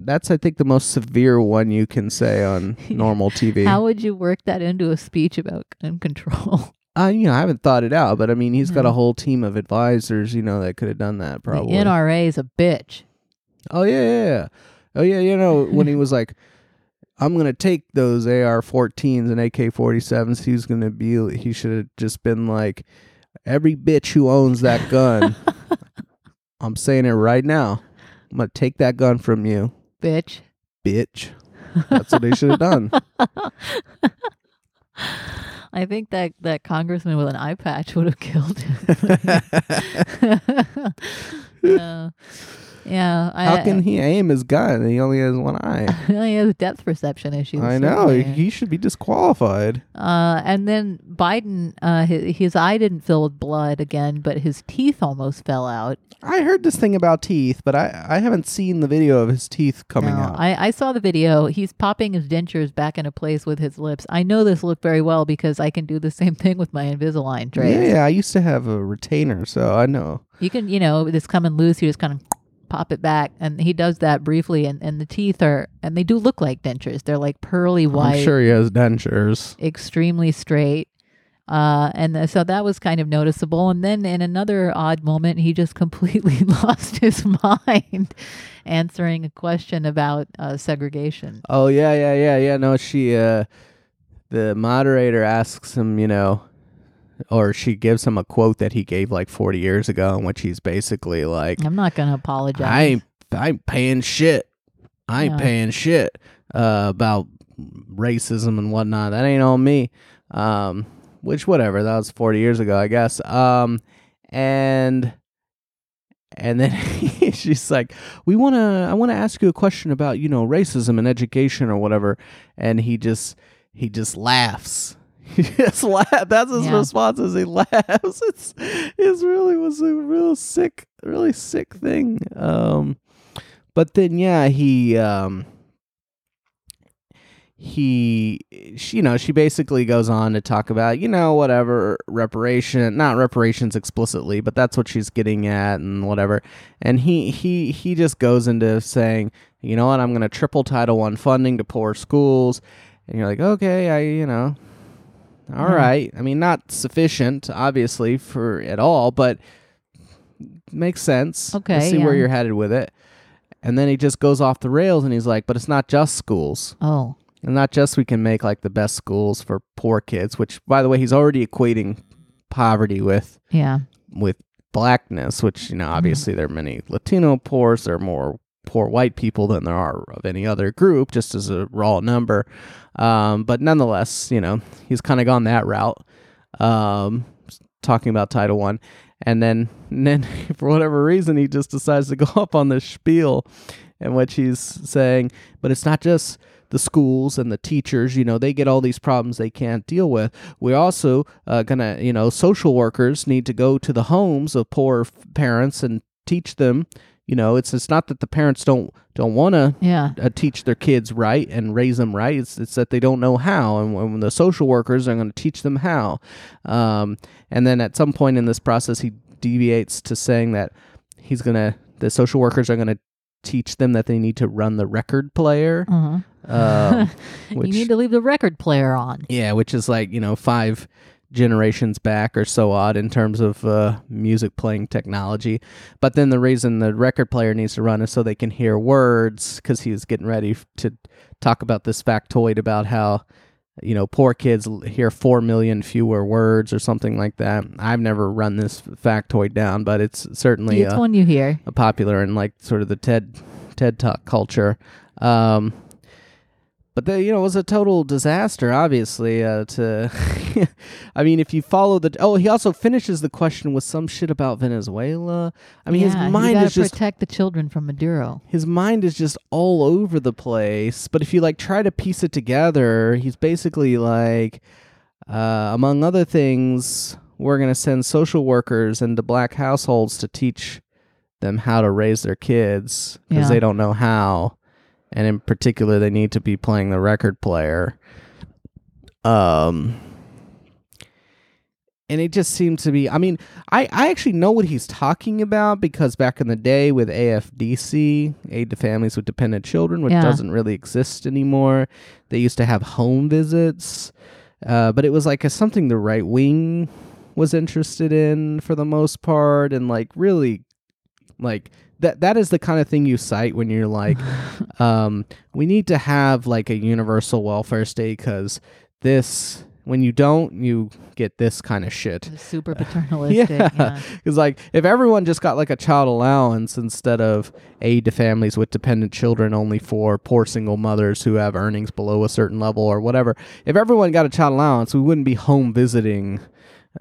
That's I think the most severe one you can say on normal TV. How would you work that into a speech about gun control? Uh, you know, I haven't thought it out, but I mean, he's got a whole team of advisors, you know, that could have done that probably. The NRA is a bitch. oh yeah, yeah, yeah. Oh yeah, you know, when he was like, "I'm gonna take those AR-14s and AK-47s," he's gonna be. He should have just been like, "Every bitch who owns that gun, I'm saying it right now. I'm gonna take that gun from you, Bitch. bitch." That's what they should have done. I think that that congressman with an eye patch would have killed him. yeah. Yeah. I, How can he aim his gun? He only has one eye. he only has depth perception issues. I know. certainly. He should be disqualified. Uh, and then Biden, uh, his, his eye didn't fill with blood again, but his teeth almost fell out. I heard this thing about teeth, but I, I haven't seen the video of his teeth coming No, out. I, I saw the video. He's popping his dentures back into place with his lips. I know this look very well because I can do the same thing with my Invisalign trays. yeah, yeah, I used to have a retainer, so I know. You can, you know, it's coming loose. You just kind of pop it back, and he does that briefly. And, and the teeth are, and they do look like dentures. They're like pearly white, I'm sure he has dentures. extremely straight. Uh, and th- so that was kind of noticeable. And then in another odd moment, he just completely lost his mind answering a question about uh, segregation. Oh yeah, yeah, yeah, yeah. No, she uh the moderator asks him, you know, or she gives him a quote that he gave like 40 years ago in which he's basically like I'm not going to apologize. I ain't I ain't paying shit. I ain't Yeah. paying shit uh, about racism and whatnot. That ain't on me. Um, which whatever. That was forty years ago, I guess. Um, and and then she's like, "We want to. I want to ask you a question about you know racism and education or whatever." And he just he just laughs. He just laugh. That's his Yeah. response. as he laughs. It's it's really was a real sick, really sick thing. Um, but then yeah, he um he she, you know she basically goes on to talk about you know whatever reparation not reparations explicitly but that's what she's getting at and whatever and he he he just goes into saying you know what i'm going to triple title one funding to poor schools and you're like okay i you know all Mhm. right. I mean not sufficient obviously for at all but makes sense. Okay, see where you're headed with it. And then he just goes off the rails and he's like but it's not just schools. Oh, and not just we can make like the best schools for poor kids, which by the way, he's already equating poverty with yeah. with blackness, which you know obviously there are many Latino poors, there are more poor white people than there are of any other group, just as a raw number. Um, but nonetheless, you know he's kind of gone that route, um, talking about Title One, and then and then for whatever reason he just decides to go up on this spiel, in which he's saying, but it's not just the schools and the teachers, you know, they get all these problems they can't deal with. We're also uh, gonna, you know, social workers need to go to the homes of poor f- parents and teach them. You know, it's it's not that the parents don't don't want to Yeah. uh, teach their kids right and raise them right. It's, it's that they don't know how, and when the social workers are going to teach them how. Um, and then at some point in this process, he deviates to saying that he's going to the social workers are going to teach them that they need to run the record player. Uh-huh. Um, you need to leave the record player on. yeah, which is like you know five generations back or so odd in terms of uh, music playing technology. But then the reason the record player needs to run is so they can hear words because he was getting ready to talk about this factoid about how you know poor kids hear four million fewer words or something like that. I've never run this factoid down, but it's certainly It's uh, one you hear. a popular in like sort of the TED TED Talk culture. Um, but the, you know, it was a total disaster. Obviously, uh, to I mean, if you follow the oh, he also finishes the question with some shit about Venezuela. I mean, yeah, his mind is just protect the children from Maduro. his mind is just all over the place. But if you like try to piece it together, he's basically like, uh, among other things, we're gonna send social workers into black households to teach them how to raise their kids because Yeah. they don't know how, and in particular, they need to be playing the record player. Um. And it just seemed to be. I mean, I, I actually know what he's talking about because back in the day with AFDC, Aid to Families with Dependent Children, which Yeah. doesn't really exist anymore, they used to have home visits, uh, but it was like a, something the right wing was interested in for the most part, and like really, like that that is the kind of thing you cite when you're like, um, we need to have like a universal welfare state because this. When you don't, you get this kind of shit. It's super paternalistic. Yeah. yeah. Because like if everyone just got like a child allowance instead of aid to families with dependent children only for poor single mothers who have earnings below a certain level or whatever, if everyone got a child allowance, we wouldn't be home visiting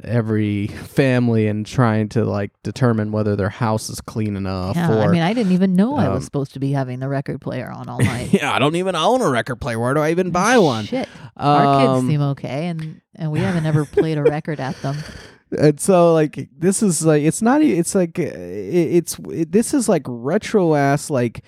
every family and trying to like determine whether their house is clean enough Yeah, or I mean, I didn't even know I was um, supposed to be having the record player on all night. yeah, I don't even own a record player. Where do I even buy one? Shit. Our kids Um, seem okay, and, and we haven't ever played a record at them. and so like this is like it's not it's like uh, it, it's it, this is like retro ass like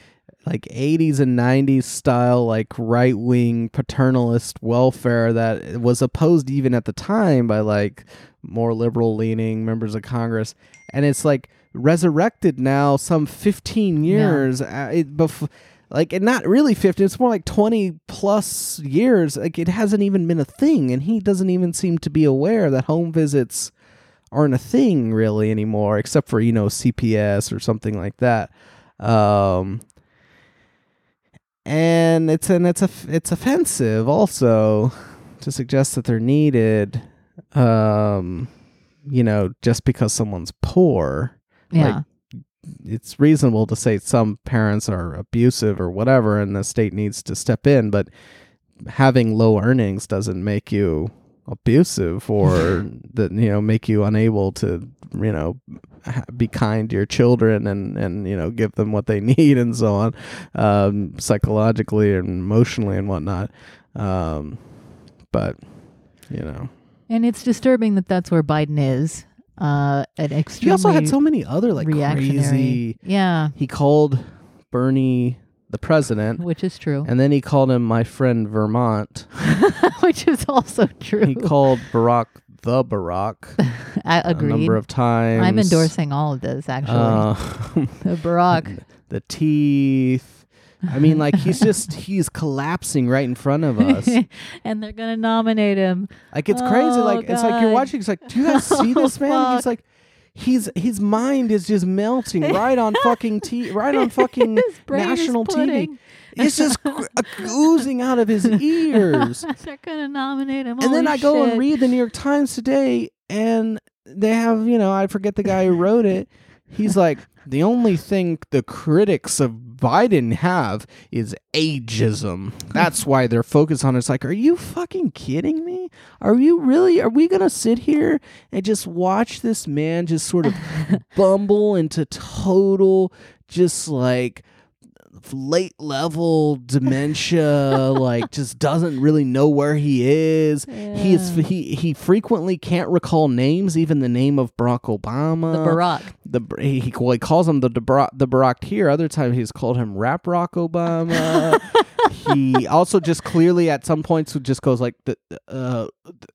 like 80s and 90s style like right wing paternalist welfare that was opposed even at the time by like more liberal leaning members of congress. And it's like resurrected now some 15 years uh, it, bef- like and not really 50 it's more like 20 plus years like it hasn't even been a thing. And he doesn't even seem to be aware that home visits aren't a thing really anymore except for you know cps or something like that. Um and it's and it's a it's offensive also to suggest that they're needed um you know just because someone's poor Yeah. it's reasonable to say some parents are abusive or whatever and the state needs to step in but having low earnings doesn't make you abusive or that you know make you unable to you know be kind to your children and and you know give them what they need and so on um psychologically and emotionally and whatnot um but you know and it's disturbing that that's where Biden is. Uh, an extremely he also had so many other like crazy Yeah. he called Bernie the president, which is true. and then he called him my friend Vermont. which is also true. He called Barack the Barack I a agreed. number of times. I'm endorsing all of this actually. Uh, the Barack. the teeth. I mean, like he's just he's collapsing right in front of us. and they're gonna nominate him. Like it's crazy. Oh, Like it's like you're watching. It's like, do you guys see Oh, this man? fuck. He's like, he's his mind is just melting right on fucking t right on fucking His brain is national TV. It's just oozing out of his ears. they're gonna nominate him. and then I go and read the New York Times today, and they have, you know, I forget the guy who wrote it. He's like, the only thing the critics of Biden have is ageism. That's why they're focused on it. It's like, are you fucking kidding me? Are you really? Are we gonna sit here and just watch this man just sort of bumble into total, just like late level dementia like just doesn't really know where he is he is he he frequently can't recall names even the name of barack obama the Barack. the he, he, well, he calls him the the Barack, the Barack here. Other times he's called him Rap Rock Obama. he also just clearly at some points just goes like the uh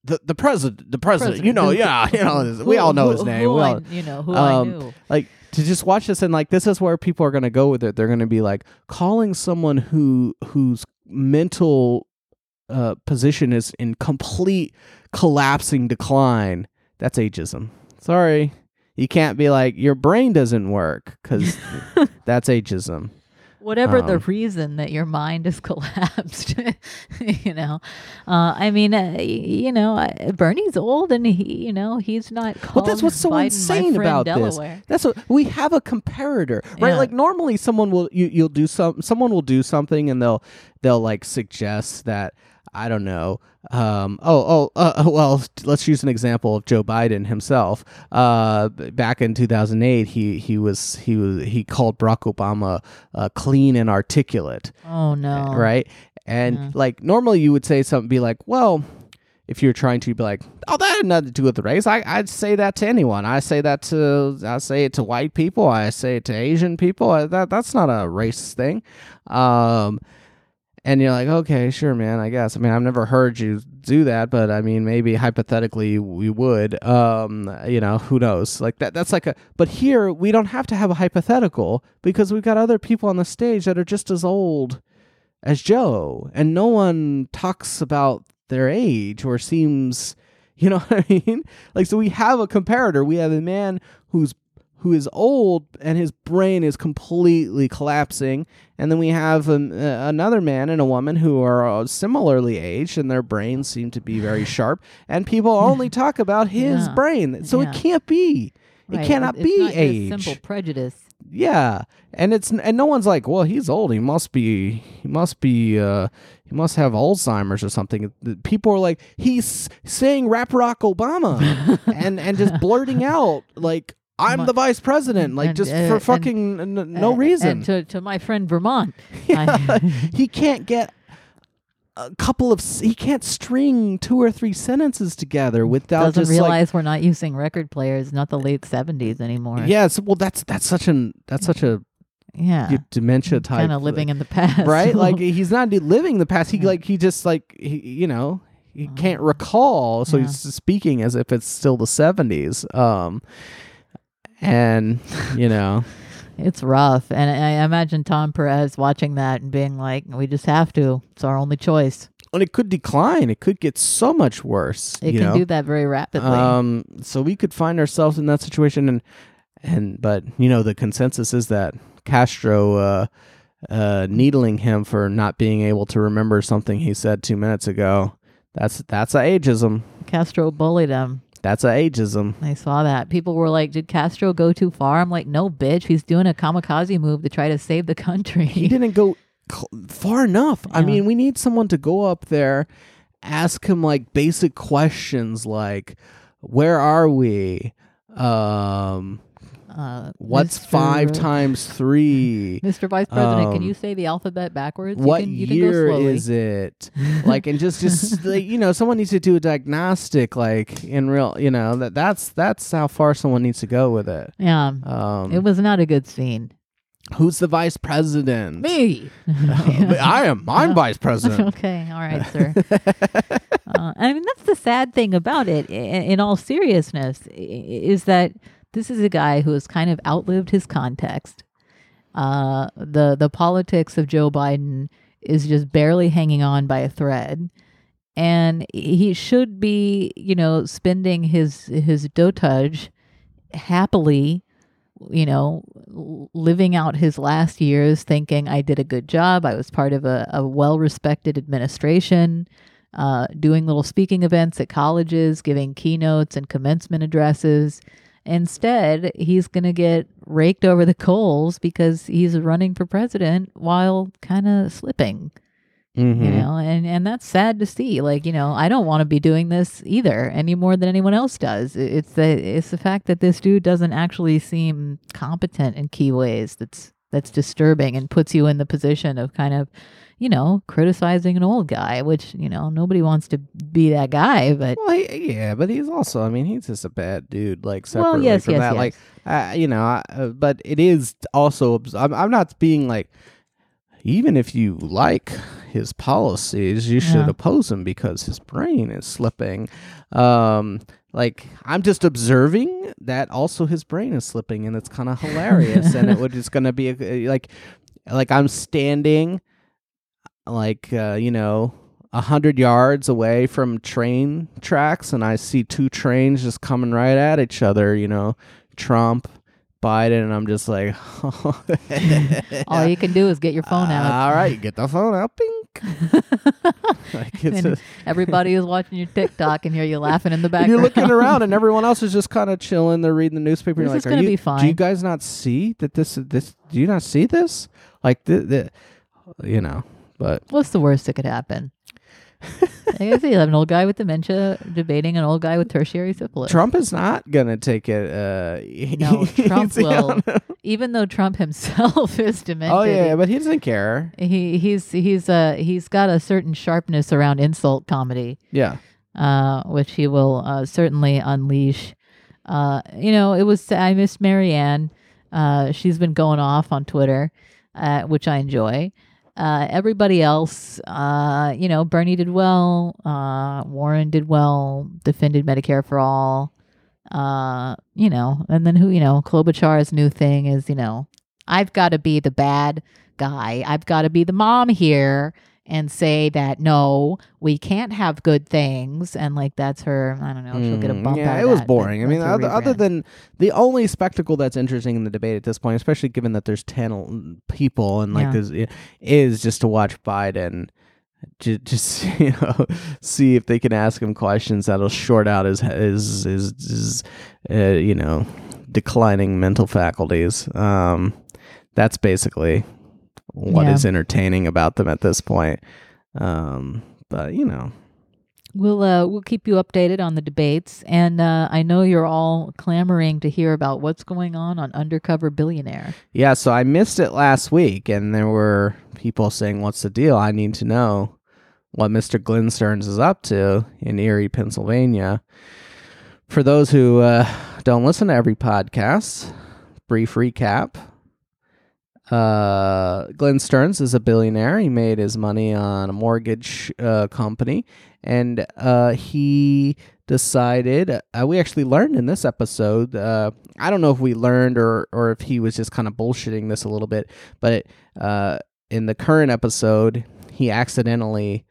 the the president the president. You know, yeah, you know, we all know his name. Who We I, you know who um, I knew. like to just watch this and like this is where people are going to go with it. They're going to be like calling someone who whose mental uh position is in complete collapsing decline. That's ageism. Sorry. You can't be like your brain doesn't work because that's ageism Whatever the um, reason that your mind is collapsed, you know. Uh, I mean, uh, you know, uh, Bernie's old and he, you know, he's not. Well, that's what's so Biden insane about this. Delaware. That's what we have a comparator, right? Yeah. Like normally, someone will you you'll do some someone will do something and they'll they'll like suggest that I don't know. Um, oh, oh, uh, well, let's use an example of Joe Biden himself. Uh, back in 2008, he he was he was he called Barack Obama uh, clean and articulate Oh no! right? And Yeah. like normally you would say something, be like, well, if you're trying to be like, oh, that had nothing to do with the race. I, I'd say that to anyone. I say that to I say it to white people. I say it to Asian people. I, that that's not a race thing. Um, and you're like, okay, sure, man. I guess. I mean, I've never heard you do that, but I mean, maybe hypothetically we would. Um, you know, who knows? Like that. That's like a. But here we don't have to have a hypothetical because we've got other people on the stage that are just as old as Joe, and no one talks about their age or seems, you know what I mean? Like, so we have a comparator. We have a man who's who is old and his brain is completely collapsing, and then we have uh, another man and a woman who are uh, similarly aged and their brains seem to be very sharp, and people only talk about his Yeah. brain. So Yeah. it can't be. It cannot it's be age. Simple prejudice. Yeah, and it's and no one's like, well, he's old. He must be. He must be. Uh, he must have Alzheimer's or something. People are like, he's saying rap rock Obama, and and just blurting out like, I'm My- the vice president, like and, just uh, for and- fucking n- no Uh, reason. And to, to my friend Vermont, Yeah, he can't get a couple of. s- He can't string two or three sentences together without doesn't just realize we're not using record players, not the late seventies anymore. Yes, Yeah, so, well, that's that's such an that's such a yeah. dementia type Kind of living in the past, right? Like he's not living the past. He Yeah. like he just like he, you know he can't recall, so Yeah. he's speaking as if it's still the seventies. Um, and you know, it's rough. And I imagine Tom Perez watching that and being like, "We just have to. It's our only choice." and it could decline. It could get so much worse. It can know? do that very rapidly. Um, so we could find ourselves in that situation, and and but you know the consensus is that Castro. Uh, uh, needling him for not being able to remember something he said two minutes ago. That's that's a ageism. Castro bullied him. That's a ageism. I saw that. People were like, "Did Castro go too far?" I'm like, "No, bitch. He's doing a kamikaze move to try to save the country." he didn't go far enough. I mean, we need someone to go up there, ask him like basic questions like, "Where are we? Um, Uh, what's Mr. five times three? Mr. Vice President, can Um, you say the alphabet backwards? You What can, you can year go slowly. is it? like, and just just like, you know, someone needs to do a diagnostic, like in real, you know, that that's that's how far someone needs to go with it. Yeah, Um, it was not a good scene. Who's the vice president? Me. I am. I'm vice president. okay, all right, sir. uh, I mean, that's the sad thing about it. In, in all seriousness, is that this is a guy who has kind of outlived his context. Uh, the the politics of Joe Biden is just barely hanging on by a thread, and he should be, you know, spending his his dotage happily you know, living out his last years thinking I did a good job. I was part of a, a well respected administration, uh, doing little speaking events at colleges, giving keynotes and commencement addresses. Instead, he's going to get raked over the coals because he's running for president while kind of slipping Mhm. you know and and that's sad to see like you know i don't want to be doing this either any more than anyone else does it's the it's the fact that this dude doesn't actually seem competent in key ways that's that's disturbing and puts you in the position of kind of you know criticizing an old guy which you know nobody wants to be that guy but Well, he, yeah, but he's also. I mean, he's just a bad dude. Like well separately yes from yes that, yes like uh, you know. I, uh, but it is also I'm, I'm not being like. Even if you like his policies, you should Yeah. oppose him because his brain is slipping. Um, like I'm just observing that also his brain is slipping, and it's kind of hilarious. and it would it's gonna be a, like, like I'm standing, like uh, you know, a hundred yards away from train tracks, and I see two trains just coming right at each other. You know, Trump, Biden, and I'm just like, all you can do is get your phone out All right, get the phone out, pink. like and a- everybody is watching your tiktok and hear you laughing in the background you're looking around, and everyone else is just kind of chilling. They're reading the newspaper. This you're is like, gonna Are you, be Do you guys not see that this is this? Do you not see this? Like the, the you know, but What's the worst that could happen? I guess you have an old guy with dementia debating an old guy with tertiary syphilis. Trump is not gonna take it. Uh, No, Trump will. even though Trump himself is demented. Oh yeah, but he doesn't care. he he's he's uh he's got a certain sharpness around insult comedy, Yeah. uh, which he will uh, certainly unleash. Uh, you know, it was I miss Marianne. Uh, she's been going off on Twitter, uh, which I enjoy. Uh, everybody else, uh, you know, Bernie did well. Uh, Warren did well. Defended Medicare for all. Uh, you know, and then who, you know, Klobuchar's new thing is, you know, I've got to be the bad guy. I've got to be the mom here and say that no, we can't have good things. And like that's her. I don't know. She'll get a bump. Yeah, out it was that, boring. I mean, other, other than the only spectacle that's interesting in the debate at this point, especially given that there's ten l- people and like Yeah. there's is just to watch Biden. ju- Just you know, see if they can ask him questions that'll short out his his his, his uh, you know declining mental faculties. Um, that's basically what is Yeah. entertaining about them at this point. Um, but you know, We'll uh, we'll keep you updated on the debates, and uh, I know you're all clamoring to hear about what's going on on Undercover Billionaire. Yeah, so I missed it last week, and there were people saying, "What's the deal? I need to know what Mr. Glenn Stearns is up to in Erie, Pennsylvania." For those who uh, don't listen to every podcast, brief recap. Uh, Glenn Stearns is a billionaire. He made his money on a mortgage uh, company, and uh, he decided. Uh, we actually learned in this episode. Uh, I don't know if we learned or or if he was just kind of bullshitting this a little bit, but uh, in the current episode, he accidentally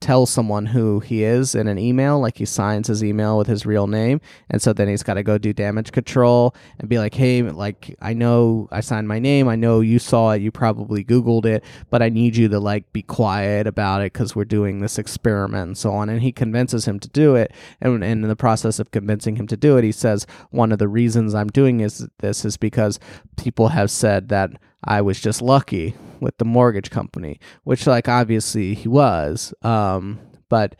tells someone who he is in an email, like he signs his email with his real name, and so then he's got to go do damage control and be like, "Hey, like I know I signed my name, I know you saw it, you probably Googled it, but I need you to like be quiet about it because we're doing this experiment and so on." And he convinces him to do it, and, and in the process of convincing him to do it, he says, "One of the reasons I'm doing is this is because people have said that." I was just lucky with the mortgage company, which like obviously he was. Um, but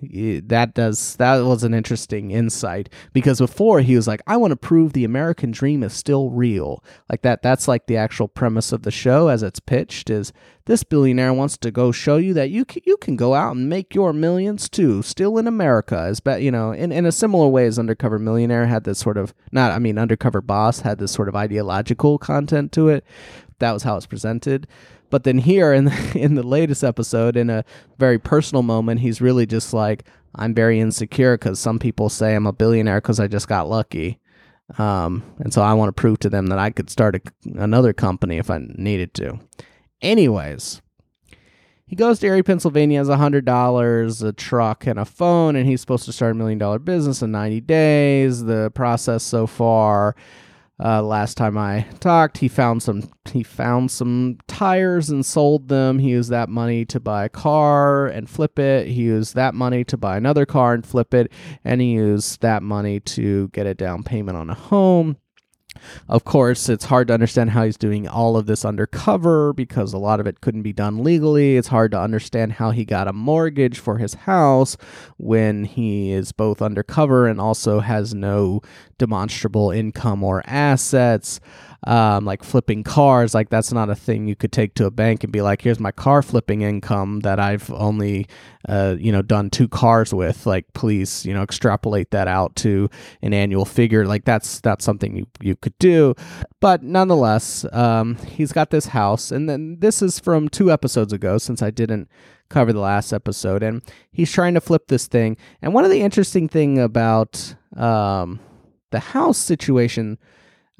that does that was an interesting insight. Because before he was like i want to prove the american dream is still real. Like that that's like the actual premise of the show as it's pitched is this billionaire wants to go show you that you can, you can go out and make your millions too still in america. Is bet you know in, in a similar way as undercover millionaire had this sort of not i mean undercover boss had this sort of ideological content to it. That was how it's presented but then here in the, in the latest episode, in a very personal moment, he's really just like, I'm very insecure because some people say I'm a billionaire because I just got lucky. Um, and so I want to prove to them that I could start a, another company if I needed to. Anyways, he goes to Erie, Pennsylvania, has $100, a truck, and a phone, and he's supposed to start a million dollar business in 90 days. The process so far uh, last time I talked, he found some he found some tires and sold them. He used that money to buy a car and flip it. He used that money to buy another car and flip it, and he used that money to get a down payment on a home. Of course, it's hard to understand how he's doing all of this undercover because a lot of it couldn't be done legally. It's hard to understand how he got a mortgage for his house when he is both undercover and also has no demonstrable income or assets. Um, like flipping cars, like that's not a thing you could take to a bank and be like, "Here's my car flipping income that I've only, uh, you know, done two cars with." Like, please, you know, extrapolate that out to an annual figure. Like that's that's something you you could do, but nonetheless, um, he's got this house, and then this is from two episodes ago, since I didn't cover the last episode, and he's trying to flip this thing. And one of the interesting thing about um, the house situation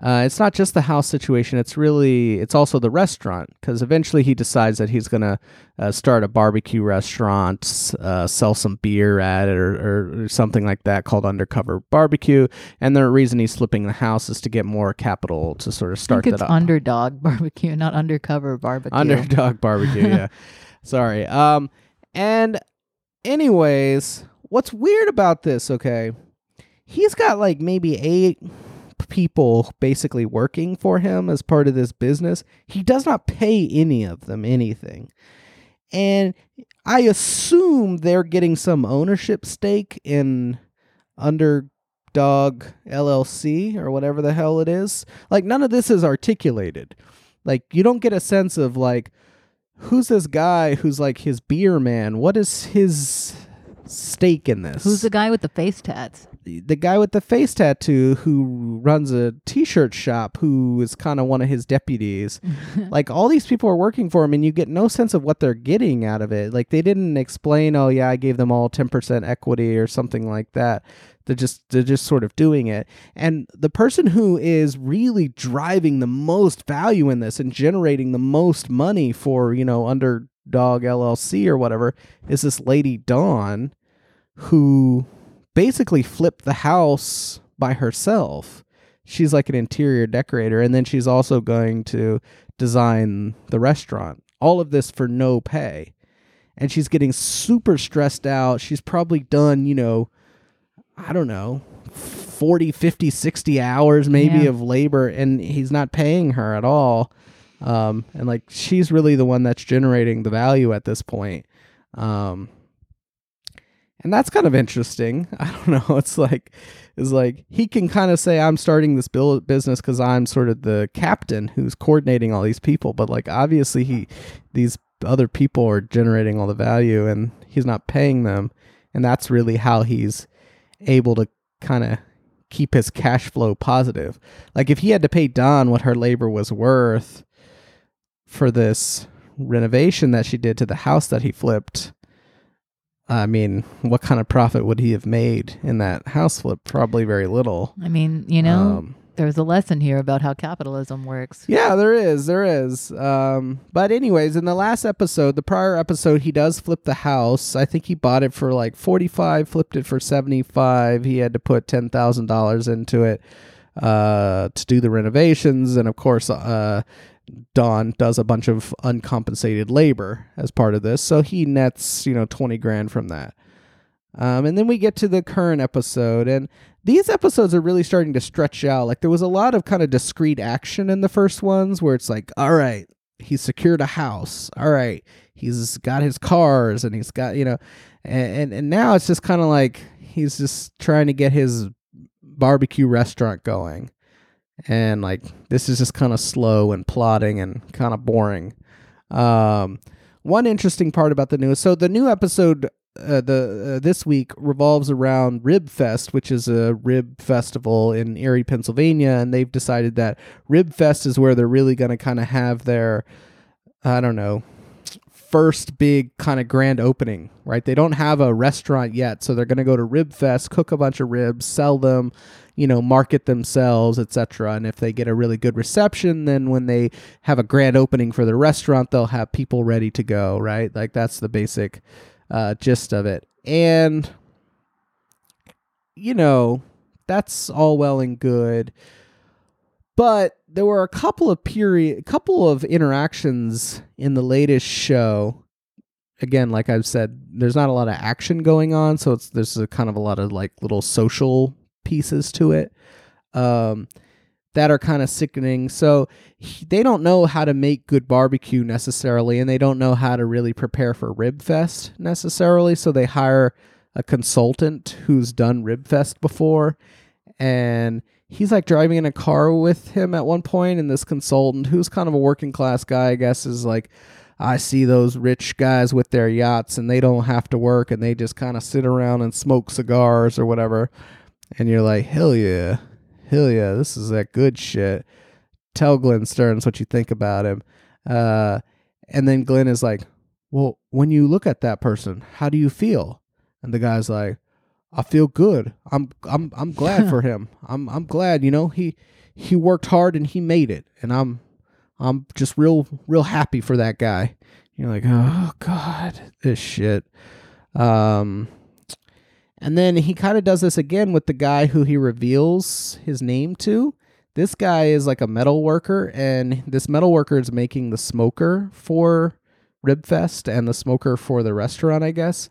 uh, it's not just the house situation it's really it's also the restaurant because eventually he decides that he's going to uh, start a barbecue restaurant uh, sell some beer at it or, or, something like that called undercover barbecue and the reason he's flipping the house is to get more capital to sort of start that up underdog barbecue, not undercover barbecue. underdog barbecue yeah sorry um and anyways what's weird about this okay he's got like maybe eight people basically working for him as part of this business he does not pay any of them anything. And i assume they're getting some ownership stake in underdog llc or whatever the hell it is. Like none of this is articulated. Like you don't get a sense of like who's this guy who's like his beer man? What is his stake in this? Who's the guy with the face tats? The guy with the face tattoo who runs a t-shirt shop who is kind of one of his deputies. Like all these people are working for him and you get no sense of what they're getting out of it. Like they didn't explain oh yeah i gave them all 10% equity or something like that. They're just they're just sort of doing it. And the person who is really driving the most value in this and generating the most money for you know underdog llc or whatever is this lady dawn who basically flipped the house by herself. She's like an interior decorator, and then she's also going to design the restaurant. All of this for no pay. And she's getting super stressed out. She's probably done, you know, I don't know, 40, 50, 60 hours maybe Yeah. of labor, and he's not paying her at all. Um, and like she's really the one that's generating the value at this point. Um, and that's kind of interesting. I don't know. It's like, it's like he can kind of say, "I'm starting this bill business because I'm sort of the captain who's coordinating all these people." But like, obviously, he these other people are generating all the value, and he's not paying them, and that's really how he's able to kind of keep his cash flow positive. Like, if he had to pay Dawn what her labor was worth for this renovation that she did to the house that he flipped I mean, what kind of profit would he have made in that house flip? Probably very little. I mean, you know, Um, there's a lesson here about how capitalism works. yeah, there is, there is. Um, but anyways, in the last episode, the prior episode, he does flip the house. I think he bought it for like forty-five, flipped it for seventy-five. He had to put ten thousand dollars into it uh, to do the renovations, and of course, uh, Dawn does a bunch of uncompensated labor as part of this, so he nets you know twenty grand from that. Um, and then we get to the current episode, and these episodes are really starting to stretch out. Like there was a lot of kind of discrete action in the first ones where it's like, all right, he's secured a house. All right, he's got his cars and he's got, you know, and and, and now it's just kind of like he's just trying to get his barbecue restaurant going, and like this is just kind of slow and plodding and kind of boring. Um, one interesting part about the new so the new episode uh, the uh, this week revolves around Rib Fest, which is a rib festival in Erie, Pennsylvania, and they've decided that Rib Fest is where they're really going to kind of have their I don't know first big kind of grand opening, right? They don't have a restaurant yet, so they're going to go to Rib Fest, cook a bunch of ribs, sell them, you know, market themselves, etc. And if they get a really good reception, then when they have a grand opening for the restaurant, they'll have people ready to go, right? Like that's the basic uh, gist of it. And you know, that's all well and good. But there were a couple of period, a couple of interactions in the latest show. Again, like I've said, there's not a lot of action going on, so it's there's a kind of a lot of like little social pieces to it um, that are kind of sickening. So he, they don't know how to make good barbecue necessarily, and they don't know how to really prepare for Rib Fest necessarily. So they hire a consultant who's done Rib Fest before, and he's like driving in a car with him at one point, and this consultant, who's kind of a working class guy, I guess, is like. I see those rich guys with their yachts and they don't have to work and they just kind of sit around and smoke cigars or whatever. And you're like, hell yeah, hell yeah, this is that good shit. Tell Glenn Stearns what you think about him. Uh, and then Glenn is like, well, when you look at that person, how do you feel? And the guy's like, I feel good. I'm I'm I'm glad for him. I'm I'm glad, you know, he he worked hard and he made it. And I'm I'm just real real happy for that guy. You're like, "Oh god, this shit." Um and then he kind of does this again with the guy who he reveals his name to. This guy is like a metal worker, and this metal worker is making the smoker for Ribfest and the smoker for the restaurant, I guess.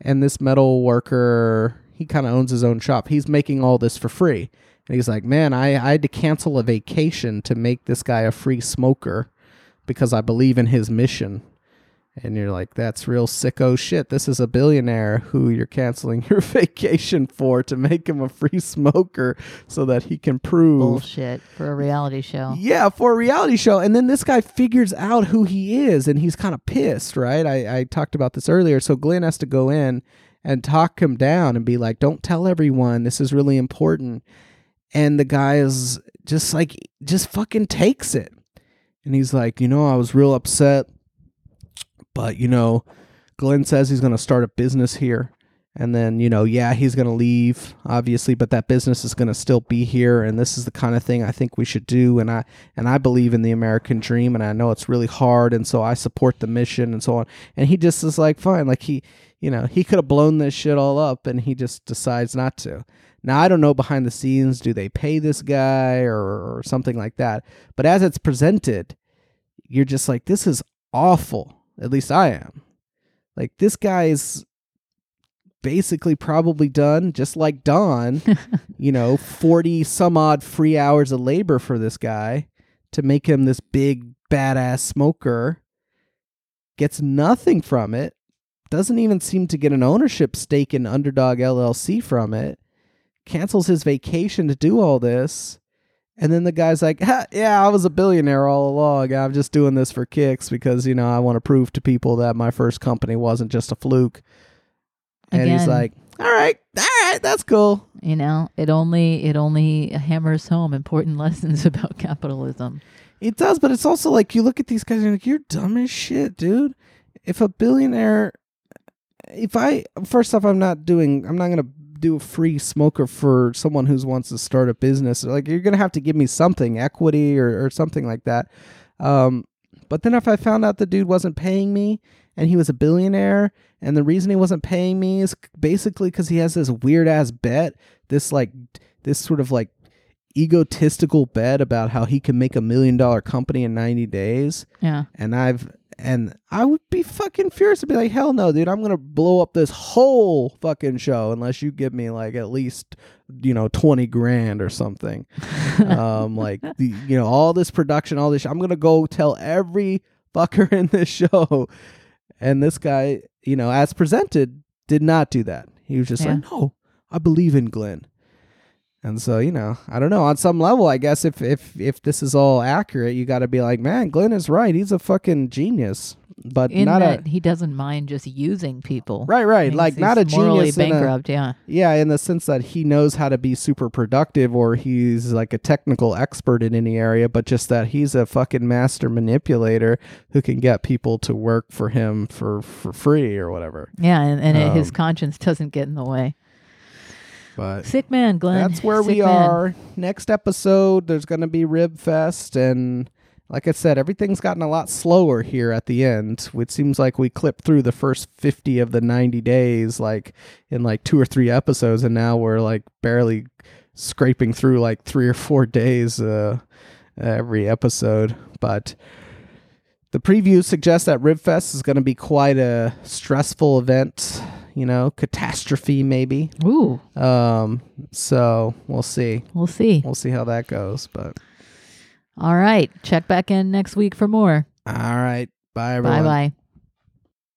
And this metal worker, he kind of owns his own shop. He's making all this for free. And he's like, man, I, I had to cancel a vacation to make this guy a free smoker because I believe in his mission and you're like, that's real sicko shit. This is a billionaire who you're canceling your vacation for to make him a free smoker so that he can prove Bullshit for a reality show. Yeah, for a reality show. And then this guy figures out who he is and he's kind of pissed, right? I, I talked about this earlier. So Glenn has to go in and talk him down and be like, don't tell everyone. This is really important. And the guy is just like, just fucking takes it. And he's like, you know, I was real upset but, you know, Glenn says he's going to start a business here. And then, you know, yeah, he's going to leave, obviously, but that business is going to still be here. And this is the kind of thing I think we should do. And I, and I believe in the American dream and I know it's really hard. And so I support the mission and so on. And he just is like, fine. Like he, you know, he could have blown this shit all up and he just decides not to. Now, I don't know behind the scenes, do they pay this guy or, or something like that? But as it's presented, you're just like, this is awful at least I am. Like this guy's basically probably done just like Don, you know, 40 some odd free hours of labor for this guy to make him this big badass smoker. Gets nothing from it. Doesn't even seem to get an ownership stake in Underdog LLC from it. Cancels his vacation to do all this and then the guy's like, "Yeah, I was a billionaire all along. I'm just doing this for kicks because you know I want to prove to people that my first company wasn't just a fluke." And he's like, "All right, all right, that's cool." You know, it only it only hammers home important lessons about capitalism. It does, but it's also like you look at these guys and you're like, "You're dumb as shit, dude." If a billionaire, if I first off, I'm not doing, I'm not gonna do a free smoker for someone who wants to start a business. Like you're gonna have to give me something, equity or, or something like that. Um, but then if I found out the dude wasn't paying me and he was a billionaire, and the reason he wasn't paying me is basically because he has this weird ass bet, this like this sort of like egotistical bet about how he can make a million dollar company in 90 days. Yeah. And I've and I would be fucking furious to be like, hell no, dude, I'm gonna blow up this whole fucking show unless you give me like at least, you know, twenty grand or something. um, like the, you know, all this production, all this. I'm gonna go tell every fucker in this show, and this guy, you know, as presented, did not do that. He was just Yeah. like, no, I believe in Glenn. And so, you know, I don't know. On some level, I guess if if if this is all accurate, you got to be like, man, Glenn is right. He's a fucking genius, but In not that a he doesn't mind just using people. right, right. He's- like not a he's genius. in a- bankrupt. yeah. yeah, in the sense that he knows how to be super productive, or he's like a technical expert in any area, but just that he's a fucking master manipulator who can get people to work for him for for free or whatever. Yeah, and, and it- his Um, conscience doesn't get in the way. But Sick man, Glenn. that's where we man. are. Next episode, there's going to be Rib Fest. And like I said, everything's gotten a lot slower here at the end. It seems like we clipped through the first 50 of the 90 days, like in like two or three episodes. And now we're like barely scraping through like three or four days uh, every episode. But. The preview suggests that Ribfest is going to be quite a stressful event, you know, catastrophe maybe. Ooh, Um, so we'll see. we'll see. We'll see how that goes. But All right. Check back in next week for more. all right. Bye everyone. Bye bye.